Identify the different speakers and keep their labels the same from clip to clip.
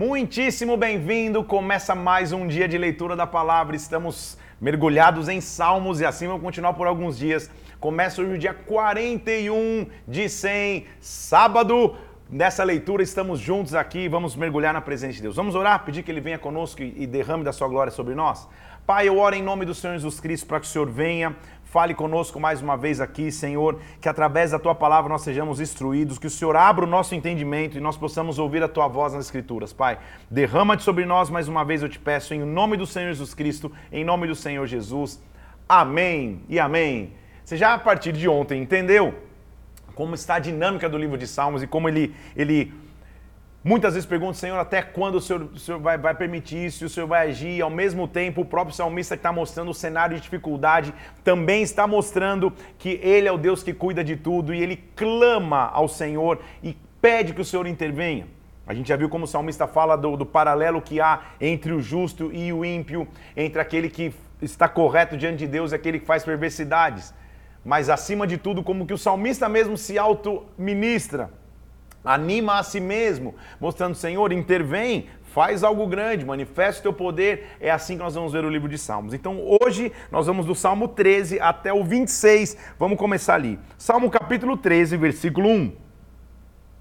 Speaker 1: Muitíssimo bem-vindo! Começa mais um dia de leitura da palavra. Estamos mergulhados em Salmos e assim vamos continuar por alguns dias. Começa hoje o dia 41 de 100, sábado. Nessa leitura estamos juntos aqui, vamos mergulhar na presença de Deus. Vamos orar, pedir que Ele venha conosco e derrame da sua glória sobre nós. Pai, eu oro em nome do Senhor Jesus Cristo para que o Senhor venha, Fale conosco mais uma vez aqui, Senhor, que através da tua palavra nós sejamos instruídos, que o Senhor abra o nosso entendimento e nós possamos ouvir a tua voz nas Escrituras. Pai, derrama-te sobre nós mais uma vez, eu te peço, em nome do Senhor Jesus Cristo, em nome do Senhor Jesus. Amém e amém. Você já a partir de ontem entendeu como está a dinâmica do livro de Salmos e como ele, ele Muitas vezes perguntam, Senhor, até quando o Senhor, o Senhor vai, vai, permitir isso, o Senhor vai agir? E ao mesmo tempo, o próprio salmista que está mostrando o cenário de dificuldade também está mostrando que Ele é o Deus que cuida de tudo e ele clama ao Senhor e pede que o Senhor intervenha. A gente já viu como o salmista fala do, do paralelo que há entre o justo e o ímpio, entre aquele que está correto diante de Deus e aquele que faz perversidades. Mas acima de tudo, como que o salmista mesmo se auto-ministra Anima a si mesmo, mostrando, Senhor, intervém, faz algo grande, manifesta o teu poder. É assim que nós vamos ver o livro de Salmos. Então, hoje nós vamos do Salmo 13 até o 26. Vamos começar ali. Salmo capítulo 13, versículo 1.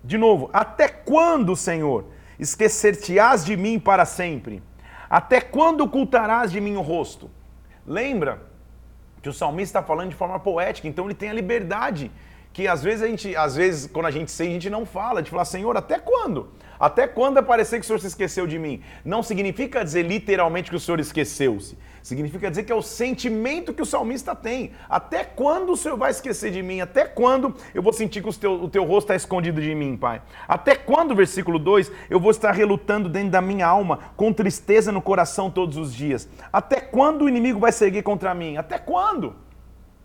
Speaker 1: De novo, até quando, Senhor, esquecer-te-ás de mim para sempre? Até quando ocultarás de mim o rosto? Lembra que o salmista está falando de forma poética, então ele tem a liberdade que às vezes a gente, às vezes, quando a gente sente, a gente não fala, de falar, Senhor, até quando? Até quando é parecer que o Senhor se esqueceu de mim? Não significa dizer literalmente que o Senhor esqueceu-se. Significa dizer que é o sentimento que o salmista tem. Até quando o Senhor vai esquecer de mim? Até quando eu vou sentir que o teu, o teu rosto está escondido de mim, Pai? Até quando, versículo 2, eu vou estar relutando dentro da minha alma, com tristeza no coração todos os dias? Até quando o inimigo vai seguir contra mim? Até quando?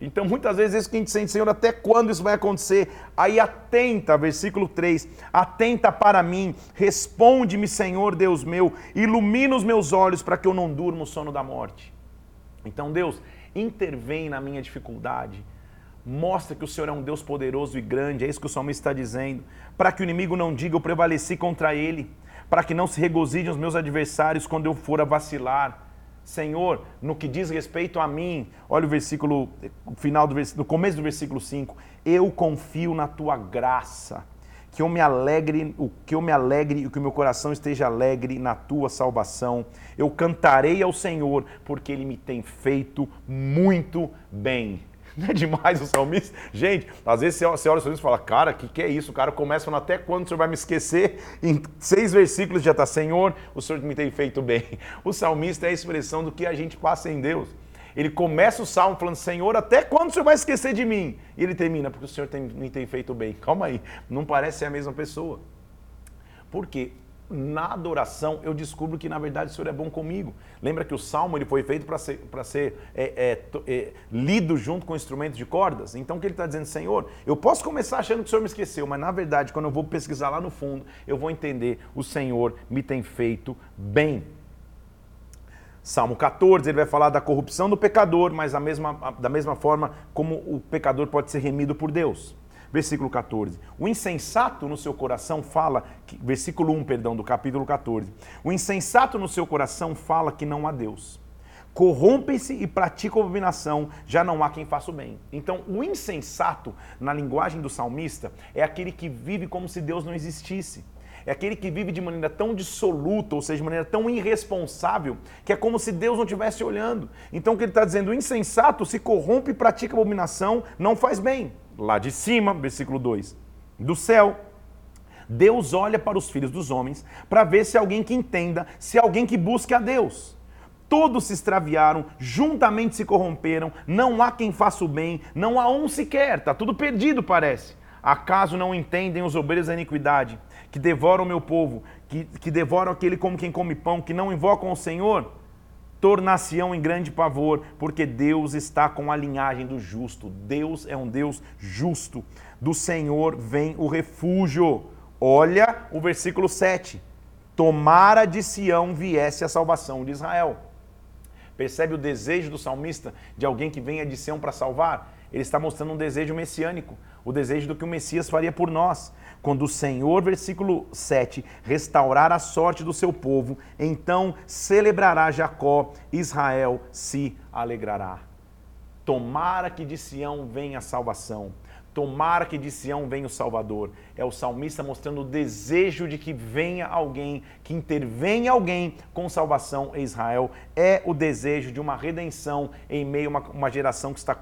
Speaker 1: Então, muitas vezes, isso que a gente sente, Senhor, até quando isso vai acontecer? Aí, atenta, versículo 3: atenta para mim, responde-me, Senhor Deus meu, ilumina os meus olhos para que eu não durma o sono da morte. Então, Deus, intervém na minha dificuldade, mostra que o Senhor é um Deus poderoso e grande, é isso que o salmista está dizendo, para que o inimigo não diga eu prevaleci contra ele, para que não se regozijem os meus adversários quando eu for a vacilar Senhor, no que diz respeito a mim, olha o versículo, final do versículo, começo do versículo 5, eu confio na tua graça, que eu me alegre, o que eu me alegre e que o meu coração esteja alegre na tua salvação. Eu cantarei ao Senhor, porque ele me tem feito muito bem. Não é demais o salmista? Gente, às vezes você olha o salmista e fala, cara, o que, que é isso? O cara começa falando, até quando o senhor vai me esquecer? Em seis versículos já está, Senhor, o senhor me tem feito bem. O salmista é a expressão do que a gente passa em Deus. Ele começa o salmo falando, Senhor, até quando o senhor vai esquecer de mim? E ele termina, porque o senhor tem, me tem feito bem. Calma aí, não parece ser a mesma pessoa. Por quê? Na adoração eu descubro que na verdade o Senhor é bom comigo. Lembra que o salmo ele foi feito para ser, ser é, é, é, lido junto com instrumentos de cordas? Então o que ele está dizendo, Senhor, eu posso começar achando que o Senhor me esqueceu, mas na verdade quando eu vou pesquisar lá no fundo, eu vou entender o Senhor me tem feito bem. Salmo 14, ele vai falar da corrupção do pecador, mas da mesma, da mesma forma como o pecador pode ser remido por Deus. Versículo 14. O insensato no seu coração fala, que, versículo 1, perdão, do capítulo 14. O insensato no seu coração fala que não há Deus. Corrompem-se e praticam abominação, já não há quem faça o bem. Então, o insensato, na linguagem do salmista, é aquele que vive como se Deus não existisse. É aquele que vive de maneira tão dissoluta, ou seja, de maneira tão irresponsável, que é como se Deus não estivesse olhando. Então, o que ele está dizendo? O insensato se corrompe e pratica abominação, não faz bem lá de cima, versículo 2, do céu. Deus olha para os filhos dos homens para ver se alguém que entenda, se alguém que busque a Deus. Todos se extraviaram, juntamente se corromperam, não há quem faça o bem, não há um sequer, está tudo perdido, parece. Acaso não entendem os obreiros da iniquidade, que devoram o meu povo, que, que devoram aquele como quem come pão, que não invocam o Senhor? Tornar-se-ão em grande pavor, porque Deus está com a linhagem do justo. Deus é um Deus justo. Do Senhor vem o refúgio. Olha o versículo 7. Tomara de Sião viesse a salvação de Israel. Percebe o desejo do salmista de alguém que venha de Sião para salvar? ele está mostrando um desejo messiânico, o desejo do que o Messias faria por nós. Quando o Senhor, versículo 7, restaurar a sorte do seu povo, então celebrará Jacó, Israel se alegrará. Tomara que de Sião venha a salvação. Tomara que de Sião venha o Salvador. É o salmista mostrando o desejo de que venha alguém, que intervenha alguém com salvação em Israel. É o desejo de uma redenção em meio a uma, uma geração que está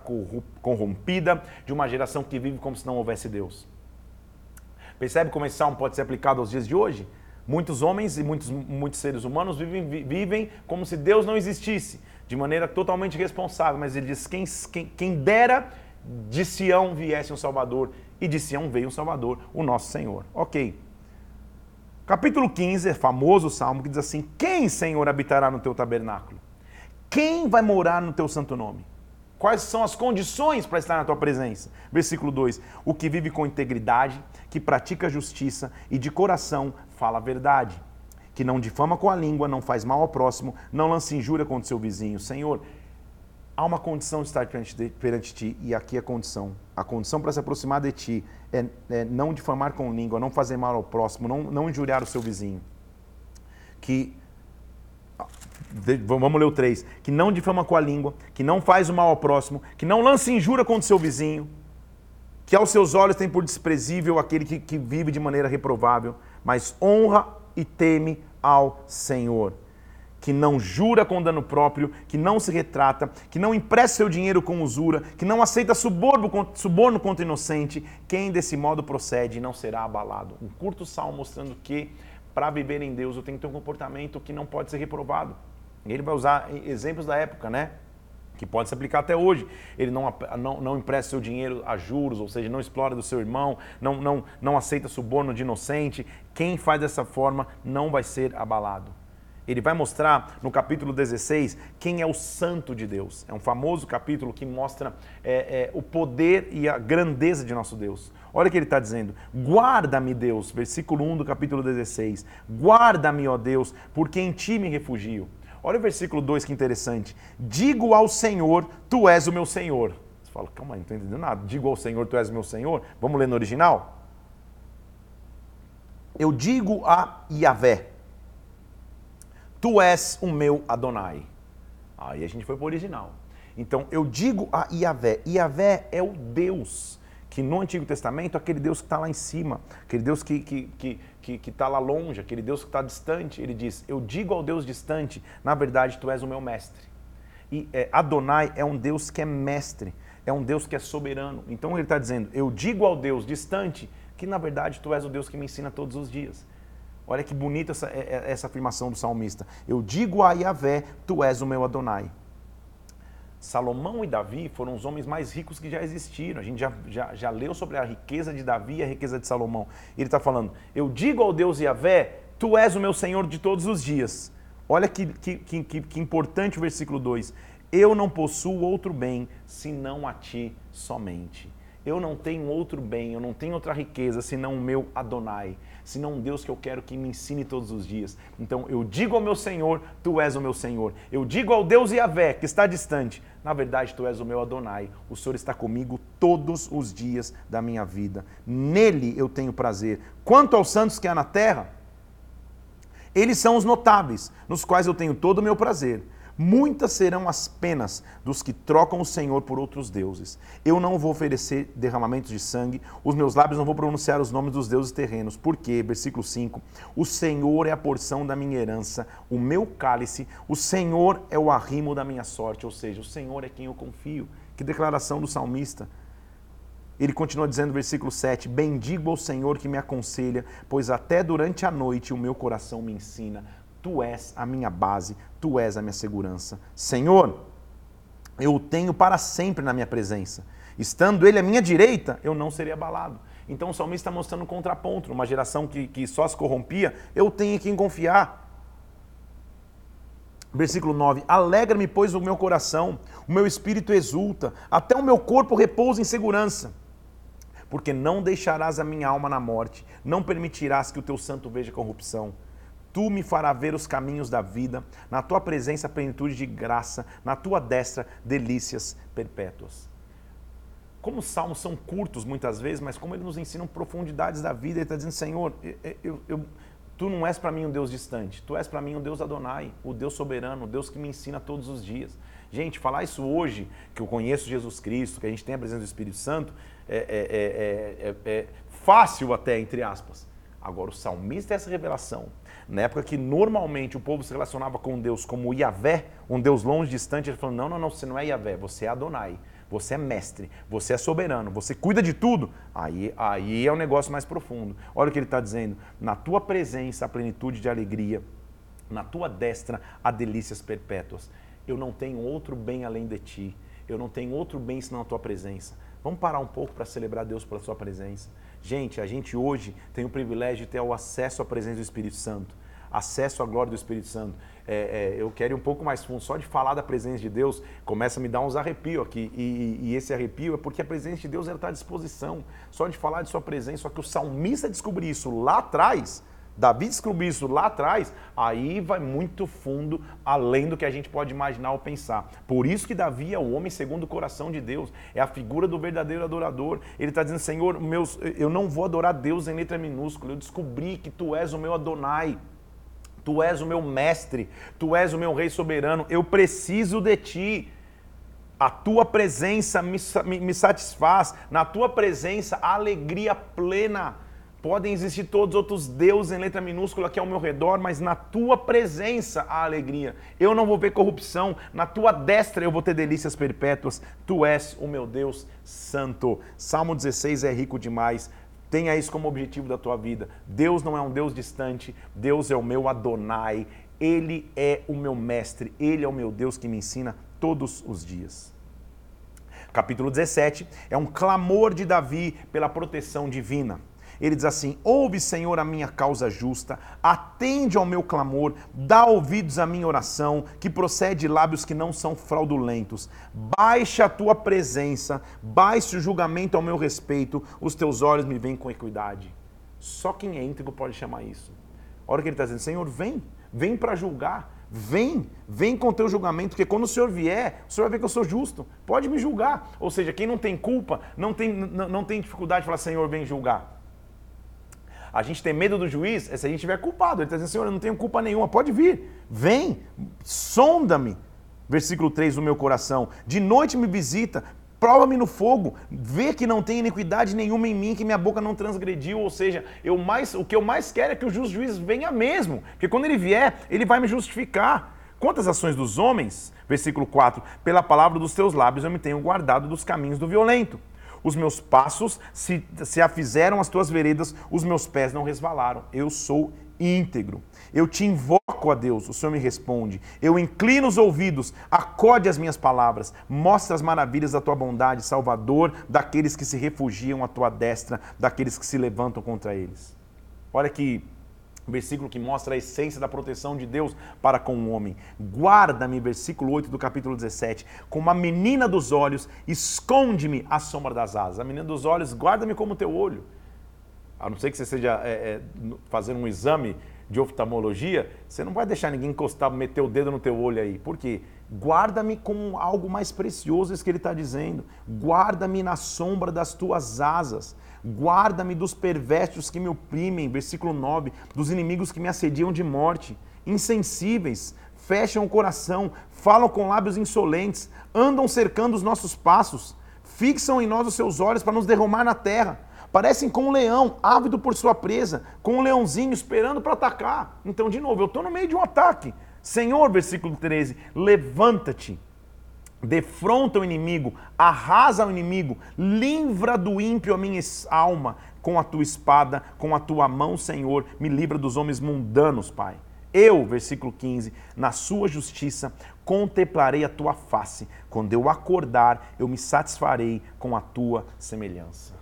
Speaker 1: corrompida, de uma geração que vive como se não houvesse Deus. Percebe como esse salmo pode ser aplicado aos dias de hoje? Muitos homens e muitos, muitos seres humanos vivem, vivem como se Deus não existisse, de maneira totalmente responsável. Mas ele diz: quem, quem, quem dera de Sião viesse um Salvador, e de Sião veio um Salvador, o nosso Senhor. Ok. Capítulo 15 é famoso salmo que diz assim: Quem, Senhor, habitará no teu tabernáculo? Quem vai morar no teu santo nome? Quais são as condições para estar na tua presença? Versículo 2: O que vive com integridade, que pratica justiça e de coração fala a verdade, que não difama com a língua, não faz mal ao próximo, não lança injúria contra seu vizinho. Senhor, há uma condição de estar perante, de, perante ti, e aqui é a condição. A condição para se aproximar de ti é, é, não difamar com língua, não fazer mal ao próximo, não, não injuriar o seu vizinho. Que. Vamos ler o 3. Que não difama com a língua, que não faz o mal ao próximo, que não lança injúria contra o seu vizinho, que aos seus olhos tem por desprezível aquele que, que vive de maneira reprovável, mas honra e teme ao Senhor que não jura com dano próprio, que não se retrata, que não empresta seu dinheiro com usura, que não aceita suborno, contra inocente, quem desse modo procede não será abalado. Um curto salmo mostrando que para viver em Deus eu tenho que ter um comportamento que não pode ser reprovado. Ele vai usar exemplos da época, né? que pode se aplicar até hoje. Ele não, não, não empresta seu dinheiro a juros, ou seja, não explora do seu irmão, não, não, não aceita suborno de inocente. Quem faz dessa forma não vai ser abalado. Ele vai mostrar no capítulo 16 quem é o santo de Deus. É um famoso capítulo que mostra é, é, o poder e a grandeza de nosso Deus. Olha o que ele está dizendo: Guarda-me, Deus, versículo 1 do capítulo 16. Guarda-me, ó Deus, porque em ti me refugio. Olha o versículo 2 que interessante. Digo ao Senhor, tu és o meu Senhor. Você fala, calma aí, não estou entendendo nada. Digo ao Senhor, tu és o meu Senhor. Vamos ler no original? Eu digo a Yahvé Tu és o meu Adonai. Aí a gente foi para o original. Então eu digo a Iavé, Iavé é o Deus que no Antigo Testamento, aquele Deus que está lá em cima, aquele Deus que está que, que, que, que tá lá longe, aquele Deus que está distante, ele diz: Eu digo ao Deus distante, na verdade tu és o meu mestre. E é, Adonai é um Deus que é mestre, é um Deus que é soberano. Então ele está dizendo: Eu digo ao Deus distante que na verdade tu és o Deus que me ensina todos os dias. Olha que bonita essa, é, é, essa afirmação do salmista. Eu digo a Yahvé, tu és o meu Adonai. Salomão e Davi foram os homens mais ricos que já existiram. A gente já, já, já leu sobre a riqueza de Davi e a riqueza de Salomão. Ele está falando: Eu digo ao Deus Yahvé, tu és o meu Senhor de todos os dias. Olha que, que, que, que importante o versículo 2. Eu não possuo outro bem senão a ti somente. Eu não tenho outro bem, eu não tenho outra riqueza senão o meu Adonai senão um Deus que eu quero que me ensine todos os dias. Então eu digo ao meu Senhor, tu és o meu Senhor. Eu digo ao Deus Yahvé, que está distante, na verdade tu és o meu Adonai. O Senhor está comigo todos os dias da minha vida. Nele eu tenho prazer. Quanto aos santos que há na terra, eles são os notáveis, nos quais eu tenho todo o meu prazer. Muitas serão as penas dos que trocam o Senhor por outros deuses. Eu não vou oferecer derramamentos de sangue, os meus lábios não vão pronunciar os nomes dos deuses terrenos. Porque, versículo 5, o Senhor é a porção da minha herança, o meu cálice, o Senhor é o arrimo da minha sorte, ou seja, o Senhor é quem eu confio. Que declaração do salmista. Ele continua dizendo, versículo 7: Bendigo ao Senhor que me aconselha, pois até durante a noite o meu coração me ensina. Tu és a minha base, tu és a minha segurança. Senhor, eu o tenho para sempre na minha presença. Estando ele à minha direita, eu não serei abalado. Então o salmista está mostrando um contraponto. Uma geração que, que só se corrompia, eu tenho em quem confiar. Versículo 9: Alegra-me, pois, o meu coração, o meu espírito exulta, até o meu corpo repousa em segurança. Porque não deixarás a minha alma na morte, não permitirás que o teu santo veja corrupção. Tu me farás ver os caminhos da vida, na tua presença plenitude de graça, na tua destra delícias perpétuas. como os salmos são curtos muitas vezes, mas como eles nos ensinam profundidades da vida, ele está dizendo, Senhor, eu, eu, tu não és para mim um Deus distante, tu és para mim um Deus Adonai, o Deus soberano, o Deus que me ensina todos os dias. Gente, falar isso hoje, que eu conheço Jesus Cristo, que a gente tem a presença do Espírito Santo, é, é, é, é fácil até, entre aspas. Agora, o salmista essa revelação. Na época que normalmente o povo se relacionava com Deus como Yahvé, um Deus longe, distante, ele falou: não, não, não, você não é Yahvé, você é Adonai, você é mestre, você é soberano, você cuida de tudo. Aí, aí é um negócio mais profundo. Olha o que ele está dizendo: na tua presença, a plenitude de alegria, na tua destra, há delícias perpétuas. Eu não tenho outro bem além de ti, eu não tenho outro bem senão a tua presença. Vamos parar um pouco para celebrar Deus pela sua presença. Gente, a gente hoje tem o privilégio de ter o acesso à presença do Espírito Santo, acesso à glória do Espírito Santo. É, é, eu quero ir um pouco mais fundo, só de falar da presença de Deus, começa a me dar uns arrepios aqui. E, e, e esse arrepio é porque a presença de Deus está à disposição. Só de falar de sua presença, só que o salmista descobriu isso lá atrás, Davi descobriu isso lá atrás, aí vai muito fundo, além do que a gente pode imaginar ou pensar. Por isso que Davi é o homem segundo o coração de Deus, é a figura do verdadeiro adorador. Ele está dizendo, Senhor, meus, eu não vou adorar Deus em letra minúscula, eu descobri que Tu és o meu Adonai. Tu és o meu mestre, tu és o meu rei soberano, eu preciso de ti. A tua presença me, me, me satisfaz, na tua presença alegria plena. Podem existir todos os outros deuses em letra minúscula aqui ao meu redor, mas na tua presença há alegria. Eu não vou ver corrupção, na tua destra eu vou ter delícias perpétuas. Tu és o meu Deus santo. Salmo 16 é rico demais. Tenha isso como objetivo da tua vida. Deus não é um Deus distante, Deus é o meu Adonai. Ele é o meu mestre, ele é o meu Deus que me ensina todos os dias. Capítulo 17 é um clamor de Davi pela proteção divina. Ele diz assim: Ouve, Senhor, a minha causa justa, atende ao meu clamor, dá ouvidos à minha oração, que procede de lábios que não são fraudulentos. Baixa a tua presença, baixe o julgamento ao meu respeito, os teus olhos me veem com equidade. Só quem é íntegro pode chamar isso. A hora que ele está dizendo: Senhor, vem, vem para julgar. Vem, vem com o teu julgamento, porque quando o Senhor vier, o Senhor vai ver que eu sou justo. Pode me julgar. Ou seja, quem não tem culpa, não tem, não, não tem dificuldade de falar, Senhor, vem julgar. A gente tem medo do juiz é se a gente tiver culpado. Ele está dizendo, Senhor, eu não tenho culpa nenhuma, pode vir, vem, sonda-me. Versículo 3 do meu coração. De noite me visita, prova-me no fogo, vê que não tem iniquidade nenhuma em mim, que minha boca não transgrediu, ou seja, eu mais, o que eu mais quero é que o juiz venha mesmo, porque quando ele vier, ele vai me justificar. Quantas ações dos homens, versículo 4, pela palavra dos teus lábios eu me tenho guardado dos caminhos do violento. Os meus passos se, se afizeram as tuas veredas, os meus pés não resvalaram. Eu sou íntegro. Eu te invoco a Deus, o Senhor me responde. Eu inclino os ouvidos, acode as minhas palavras, mostra as maravilhas da tua bondade, Salvador daqueles que se refugiam à tua destra, daqueles que se levantam contra eles. Olha que versículo que mostra a essência da proteção de Deus para com o homem. Guarda-me, versículo 8 do capítulo 17, como a menina dos olhos, esconde-me à sombra das asas. A menina dos olhos, guarda-me como teu olho. A não ser que você seja é, é, fazendo um exame de oftalmologia, você não vai deixar ninguém encostar, meter o dedo no teu olho aí. Por quê? Guarda-me com algo mais precioso, isso que ele está dizendo. Guarda-me na sombra das tuas asas. Guarda-me dos perversos que me oprimem, versículo 9, dos inimigos que me assediam de morte, insensíveis, fecham o coração, falam com lábios insolentes, andam cercando os nossos passos, fixam em nós os seus olhos para nos derramar na terra. Parecem com um leão, ávido por sua presa, com um leãozinho esperando para atacar. Então, de novo, eu estou no meio de um ataque. Senhor, versículo 13, levanta-te defronta o inimigo, arrasa o inimigo, livra do ímpio a minha alma com a tua espada, com a tua mão, Senhor, me livra dos homens mundanos, Pai. Eu, versículo 15, na sua justiça contemplarei a tua face. Quando eu acordar, eu me satisfarei com a tua semelhança.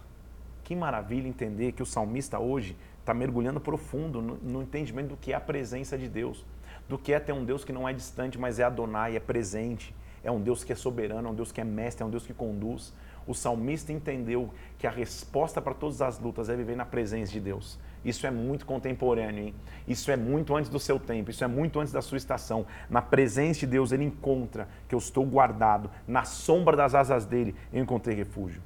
Speaker 1: Que maravilha entender que o salmista hoje está mergulhando profundo no, entendimento do que é a presença de Deus, do que é ter um Deus que não é distante, mas é Adonai, é presente é um Deus que é soberano, é um Deus que é mestre, é um Deus que conduz. O salmista entendeu que a resposta para todas as lutas é viver na presença de Deus. Isso é muito contemporâneo, hein? Isso é muito antes do seu tempo, isso é muito antes da sua estação. Na presença de Deus, ele encontra que eu estou guardado, na sombra das asas dele, eu encontrei refúgio.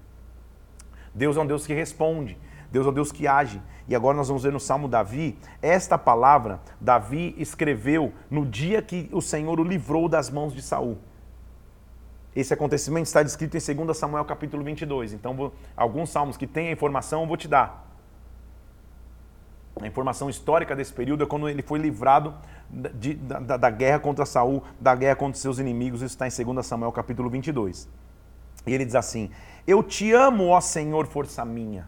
Speaker 1: Deus é um Deus que responde. Deus é um Deus que age. E agora nós vamos ver no Salmo Davi, esta palavra Davi escreveu no dia que o Senhor o livrou das mãos de Saul. Esse acontecimento está descrito em 2 Samuel capítulo 22. Então, vou, alguns salmos que têm a informação eu vou te dar. A informação histórica desse período é quando ele foi livrado de, da, da, guerra contra Saul, da guerra contra seus inimigos. Isso está em 2 Samuel capítulo 22. E ele diz assim: Eu te amo, ó Senhor, força minha.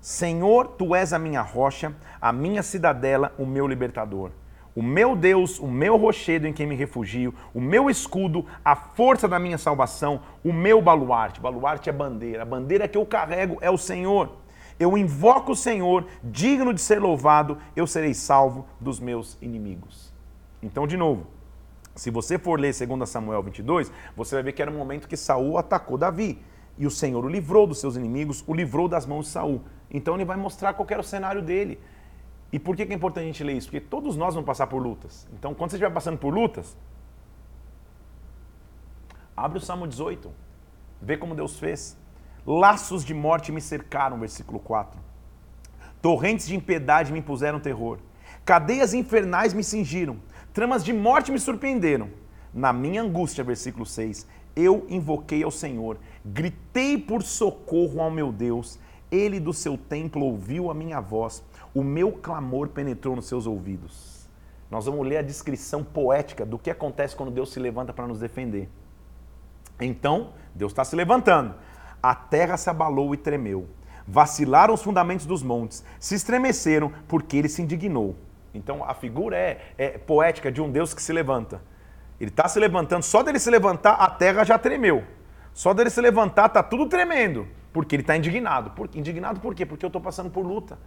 Speaker 1: Senhor, tu és a minha rocha, a minha cidadela, o meu libertador. O meu Deus, o meu rochedo em quem me refugio, o meu escudo, a força da minha salvação, o meu baluarte. Baluarte é bandeira. A bandeira que eu carrego é o Senhor. Eu invoco o Senhor, digno de ser louvado, eu serei salvo dos meus inimigos. Então, de novo, se você for ler 2 Samuel 22, você vai ver que era o momento que Saul atacou Davi. E o Senhor o livrou dos seus inimigos, o livrou das mãos de Saul. Então ele vai mostrar qual era o cenário dele. E por que é importante a gente ler isso? Porque todos nós vamos passar por lutas. Então, quando você estiver passando por lutas, abre o Salmo 18, vê como Deus fez. Laços de morte me cercaram, versículo 4. Torrentes de impiedade me impuseram terror. Cadeias infernais me cingiram. Tramas de morte me surpreenderam. Na minha angústia, versículo 6, eu invoquei ao Senhor, gritei por socorro ao meu Deus. Ele do seu templo ouviu a minha voz, o meu clamor penetrou nos seus ouvidos. Nós vamos ler a descrição poética do que acontece quando Deus se levanta para nos defender. Então, Deus está se levantando. A terra se abalou e tremeu. Vacilaram os fundamentos dos montes, se estremeceram porque ele se indignou. Então a figura é, é poética de um Deus que se levanta. Ele está se levantando, só dele se levantar, a terra já tremeu. Só dele se levantar, está tudo tremendo, porque ele está indignado. Por, indignado por quê? Porque eu estou passando por luta.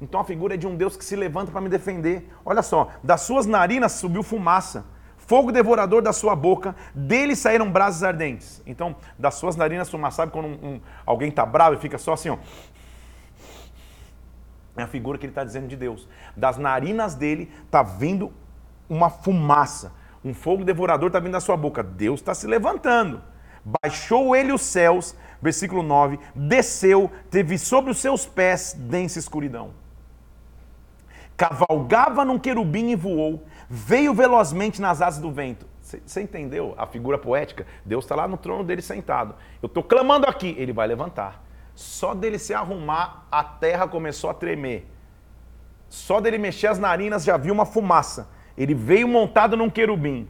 Speaker 1: Então a figura é de um Deus que se levanta para me defender. Olha só, das suas narinas subiu fumaça fogo devorador da sua boca, dele saíram brasas ardentes. Então, das suas narinas fumaça, sabe quando um, um, alguém está bravo e fica só assim, ó. É a figura que ele está dizendo de Deus. Das narinas dele está vindo uma fumaça. Um fogo devorador está vindo da sua boca. Deus está se levantando. Baixou ele os céus, versículo 9, desceu, teve sobre os seus pés densa escuridão. Cavalgava num querubim e voou, veio velozmente nas asas do vento. Você entendeu a figura poética? Deus está lá no trono dele sentado. Eu estou clamando aqui, ele vai levantar. Só dele se arrumar, a terra começou a tremer. Só dele mexer as narinas já viu uma fumaça. Ele veio montado num querubim,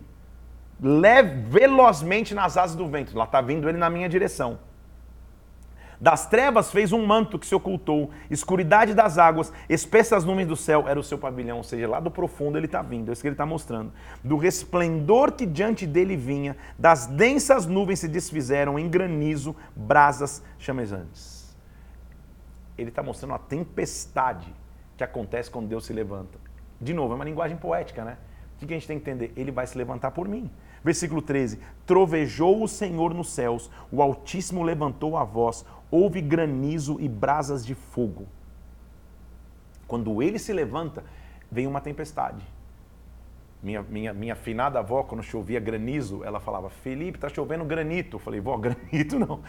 Speaker 1: leve, velozmente nas asas do vento. Lá está vindo ele na minha direção. Das trevas fez um manto que se ocultou, escuridade das águas, espessas nuvens do céu, era o seu pavilhão, ou seja, lá do profundo ele está vindo, é isso que ele está mostrando. Do resplendor que diante dele vinha, das densas nuvens se desfizeram em granizo, brasas chamejantes. Ele está mostrando a tempestade que acontece quando Deus se levanta. De novo, é uma linguagem poética, né? O que a gente tem que entender? Ele vai se levantar por mim. Versículo 13: Trovejou o Senhor nos céus, o Altíssimo levantou a voz, houve granizo e brasas de fogo. Quando ele se levanta, vem uma tempestade. Minha, minha, minha finada avó, quando chovia granizo, ela falava: Felipe, tá chovendo granito. Eu falei: vó, granito não.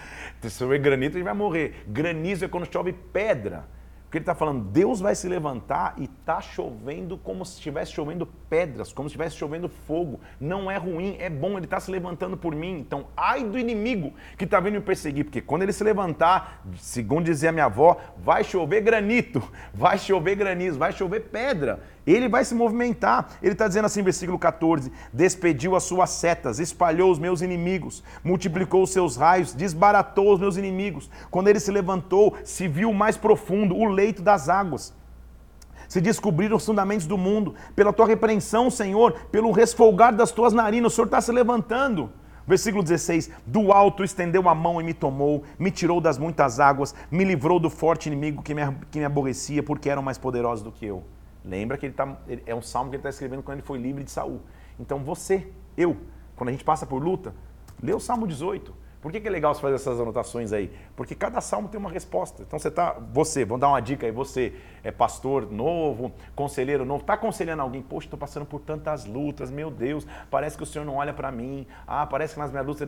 Speaker 1: Se chover granito, a gente vai morrer. Granizo é quando chove pedra. Porque ele está falando, Deus vai se levantar e está chovendo como se estivesse chovendo pedras, como se estivesse chovendo fogo. Não é ruim, é bom, ele está se levantando por mim. Então, ai do inimigo que está vindo me perseguir, porque quando ele se levantar, segundo dizia minha avó, vai chover granito, vai chover granizo, vai chover pedra. Ele vai se movimentar. Ele está dizendo assim, versículo 14: Despediu as suas setas, espalhou os meus inimigos, multiplicou os seus raios, desbaratou os meus inimigos. Quando ele se levantou, se viu mais profundo o leito das águas. Se descobriram os fundamentos do mundo. Pela tua repreensão, Senhor, pelo resfolgar das tuas narinas, o Senhor está se levantando. Versículo 16: Do alto estendeu a mão e me tomou, me tirou das muitas águas, me livrou do forte inimigo que me, que me aborrecia, porque eram mais poderosos do que eu. Lembra que ele tá, é um salmo que ele está escrevendo quando ele foi livre de Saul. Então você, eu, quando a gente passa por luta, lê o Salmo 18. Por que, que é legal você fazer essas anotações aí? Porque cada salmo tem uma resposta. Então você tá, você, vamos dar uma dica aí, você é pastor novo, conselheiro novo, está aconselhando alguém, poxa, estou passando por tantas lutas, meu Deus, parece que o Senhor não olha para mim, ah, parece que nas minhas lutas.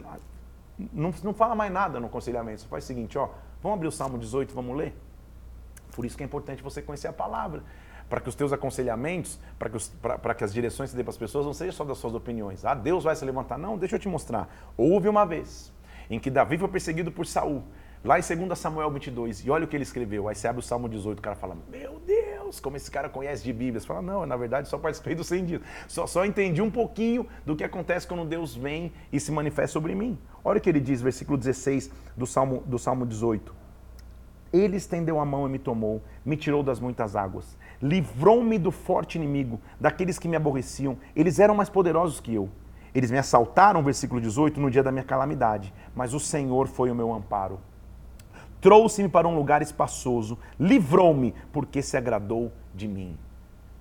Speaker 1: não, não fala mais nada no aconselhamento. Você faz o seguinte, ó, vamos abrir o Salmo 18, vamos ler? Por isso que é importante você conhecer a palavra. Para que os teus aconselhamentos, para que, que as direções que você dê para as pessoas não sejam só das suas opiniões. Ah, Deus vai se levantar. Não, deixa eu te mostrar. Houve uma vez em que Davi foi perseguido por Saul. Lá em 2 Samuel 22, e olha o que ele escreveu. Aí você abre o Salmo 18, o cara fala: Meu Deus, como esse cara conhece de Bíblia. Você fala: Não, na verdade só participei do 100 dias. Só, só entendi um pouquinho do que acontece quando Deus vem e se manifesta sobre mim. Olha o que ele diz, versículo 16 do Salmo, do Salmo 18. Ele estendeu a mão e me tomou, me tirou das muitas águas, livrou-me do forte inimigo, daqueles que me aborreciam. Eles eram mais poderosos que eu. Eles me assaltaram, versículo 18, no dia da minha calamidade, mas o Senhor foi o meu amparo. Trouxe-me para um lugar espaçoso, livrou-me, porque se agradou de mim.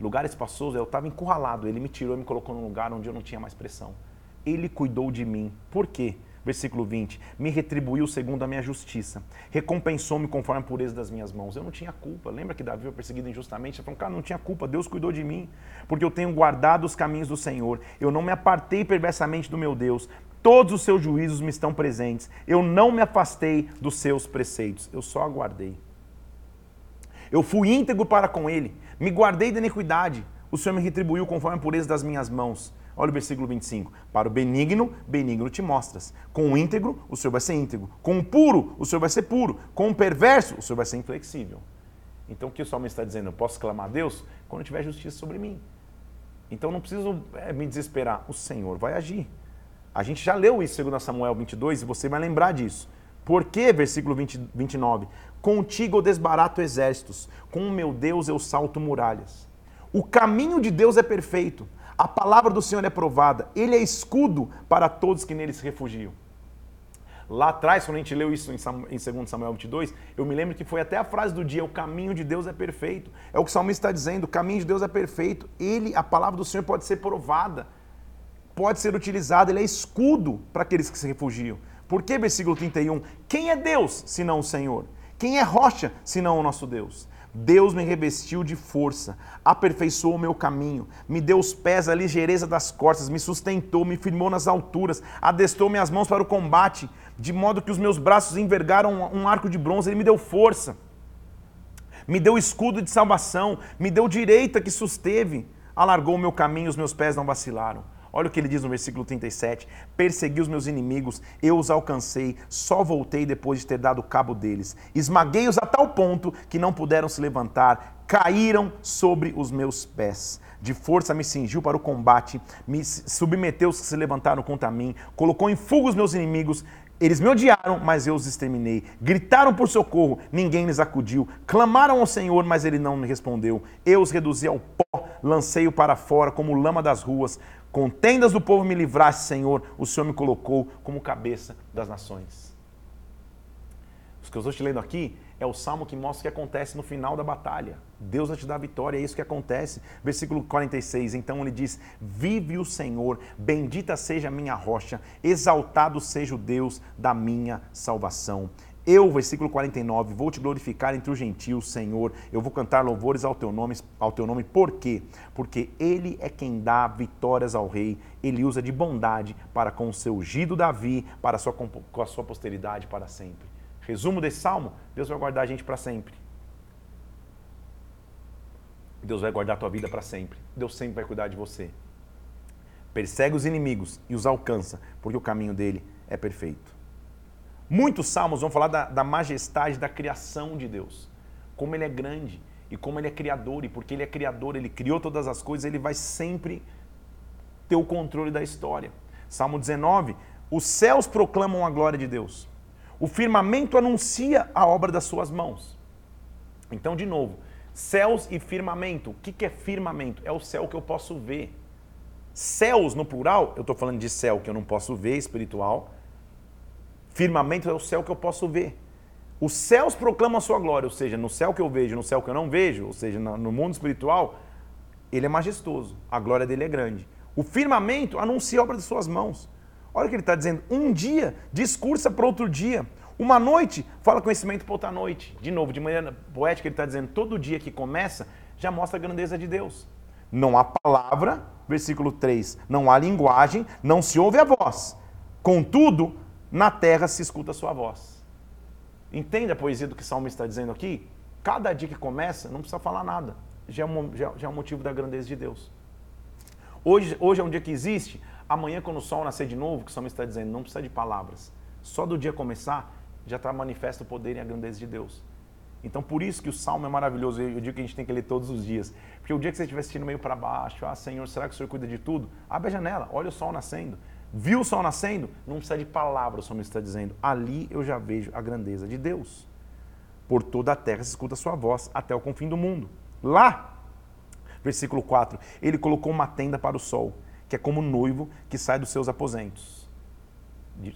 Speaker 1: Lugar espaçoso, eu estava encurralado, ele me tirou e me colocou num lugar onde eu não tinha mais pressão. Ele cuidou de mim. Por quê? Versículo 20: Me retribuiu segundo a minha justiça, recompensou-me conforme a pureza das minhas mãos. Eu não tinha culpa. Lembra que Davi foi perseguido injustamente? Ele falou, cara, não tinha culpa, Deus cuidou de mim, porque eu tenho guardado os caminhos do Senhor. Eu não me apartei perversamente do meu Deus. Todos os seus juízos me estão presentes. Eu não me afastei dos seus preceitos. Eu só aguardei. Eu fui íntegro para com ele, me guardei da iniquidade. O Senhor me retribuiu conforme a pureza das minhas mãos. Olha o versículo 25. Para o benigno, benigno te mostras. Com o íntegro, o Senhor vai ser íntegro. Com o puro, o Senhor vai ser puro. Com o perverso, o Senhor vai ser inflexível. Então o que o salmista está dizendo? Eu posso clamar a Deus quando tiver justiça sobre mim. Então não preciso é, me desesperar. O Senhor vai agir. A gente já leu isso segundo Samuel 22 e você vai lembrar disso. Por que, versículo 20, 29? Contigo eu desbarato exércitos, com o meu Deus eu salto muralhas. O caminho de Deus é perfeito. A palavra do Senhor é provada, ele é escudo para todos que nele se refugiam. Lá atrás, quando a gente leu isso em 2 Samuel 22, eu me lembro que foi até a frase do dia: o caminho de Deus é perfeito. É o que o salmista está dizendo: o caminho de Deus é perfeito. Ele, a palavra do Senhor pode ser provada, pode ser utilizada, ele é escudo para aqueles que se refugiam. Por que, versículo 31? Quem é Deus senão o Senhor? Quem é rocha senão o nosso Deus? Deus me revestiu de força, aperfeiçoou o meu caminho, me deu os pés a ligeireza das costas, me sustentou, me firmou nas alturas, adestrou minhas mãos para o combate, de modo que os meus braços envergaram um arco de bronze, ele me deu força, me deu escudo de salvação, me deu direita que susteve, alargou o meu caminho, os meus pés não vacilaram. Olha o que ele diz no versículo 37. Persegui os meus inimigos, eu os alcancei, só voltei depois de ter dado cabo deles. Esmaguei-os a tal ponto que não puderam se levantar, caíram sobre os meus pés. De força me cingiu para o combate, me submeteu os que se levantaram contra mim, colocou em fuga os meus inimigos, eles me odiaram, mas eu os exterminei. Gritaram por socorro, ninguém lhes acudiu. Clamaram ao Senhor, mas ele não me respondeu. Eu os reduzi ao pó, lancei-o para fora como lama das ruas. Com tendas do povo me livraste, Senhor. O Senhor me colocou como cabeça das nações. Os que eu estou te lendo aqui é o salmo que mostra o que acontece no final da batalha. Deus vai te dar a vitória, é isso que acontece. Versículo 46, então ele diz: Vive o Senhor, bendita seja a minha rocha, exaltado seja o Deus da minha salvação. Eu, versículo 49, vou te glorificar entre os gentios, Senhor. Eu vou cantar louvores ao teu nome, ao teu nome. Por quê? Porque ele é quem dá vitórias ao rei. Ele usa de bondade para com o seu ungido Davi, para a sua, com a sua posteridade para sempre. Resumo desse salmo: Deus vai guardar a gente para sempre. Deus vai guardar a tua vida para sempre. Deus sempre vai cuidar de você. Persegue os inimigos e os alcança, porque o caminho dele é perfeito. Muitos salmos vão falar da, da majestade da criação de Deus, como ele é grande e como ele é criador, e porque ele é criador, ele criou todas as coisas, ele vai sempre ter o controle da história. Salmo 19: Os céus proclamam a glória de Deus, o firmamento anuncia a obra das suas mãos. Então, de novo, céus e firmamento. O que é firmamento? É o céu que eu posso ver. Céus no plural, eu estou falando de céu que eu não posso ver, espiritual, Firmamento é o céu que eu posso ver. Os céus proclamam a sua glória, ou seja, no céu que eu vejo, no céu que eu não vejo, ou seja, no mundo espiritual, ele é majestoso, a glória dele é grande. O firmamento anuncia a obra de suas mãos. Olha o que ele está dizendo. Um dia discursa para outro dia. Uma noite fala conhecimento para outra noite. De novo, de maneira poética, ele está dizendo: todo dia que começa já mostra a grandeza de Deus. Não há palavra, versículo 3, não há linguagem, não se ouve a voz. Contudo, na terra se escuta a sua voz. Entende a poesia do que o Salmo está dizendo aqui? Cada dia que começa, não precisa falar nada. Já é um, já, já é um motivo da grandeza de Deus. Hoje, hoje é um dia que existe. Amanhã, quando o sol nascer de novo, que o Salmo está dizendo, não precisa de palavras. Só do dia começar, já está manifesto o poder e a grandeza de Deus. Então, por isso que o Salmo é maravilhoso. Eu digo que a gente tem que ler todos os dias. Porque o dia que você estiver assistindo meio para baixo, ah, Senhor, será que o Senhor cuida de tudo? Abre a janela, olha o sol nascendo. Viu o sol nascendo? Não precisa de palavras, o Salmo está dizendo. Ali eu já vejo a grandeza de Deus. Por toda a terra se escuta a sua voz, até o confim do mundo. Lá, versículo 4, ele colocou uma tenda para o sol, que é como um noivo que sai dos seus aposentos.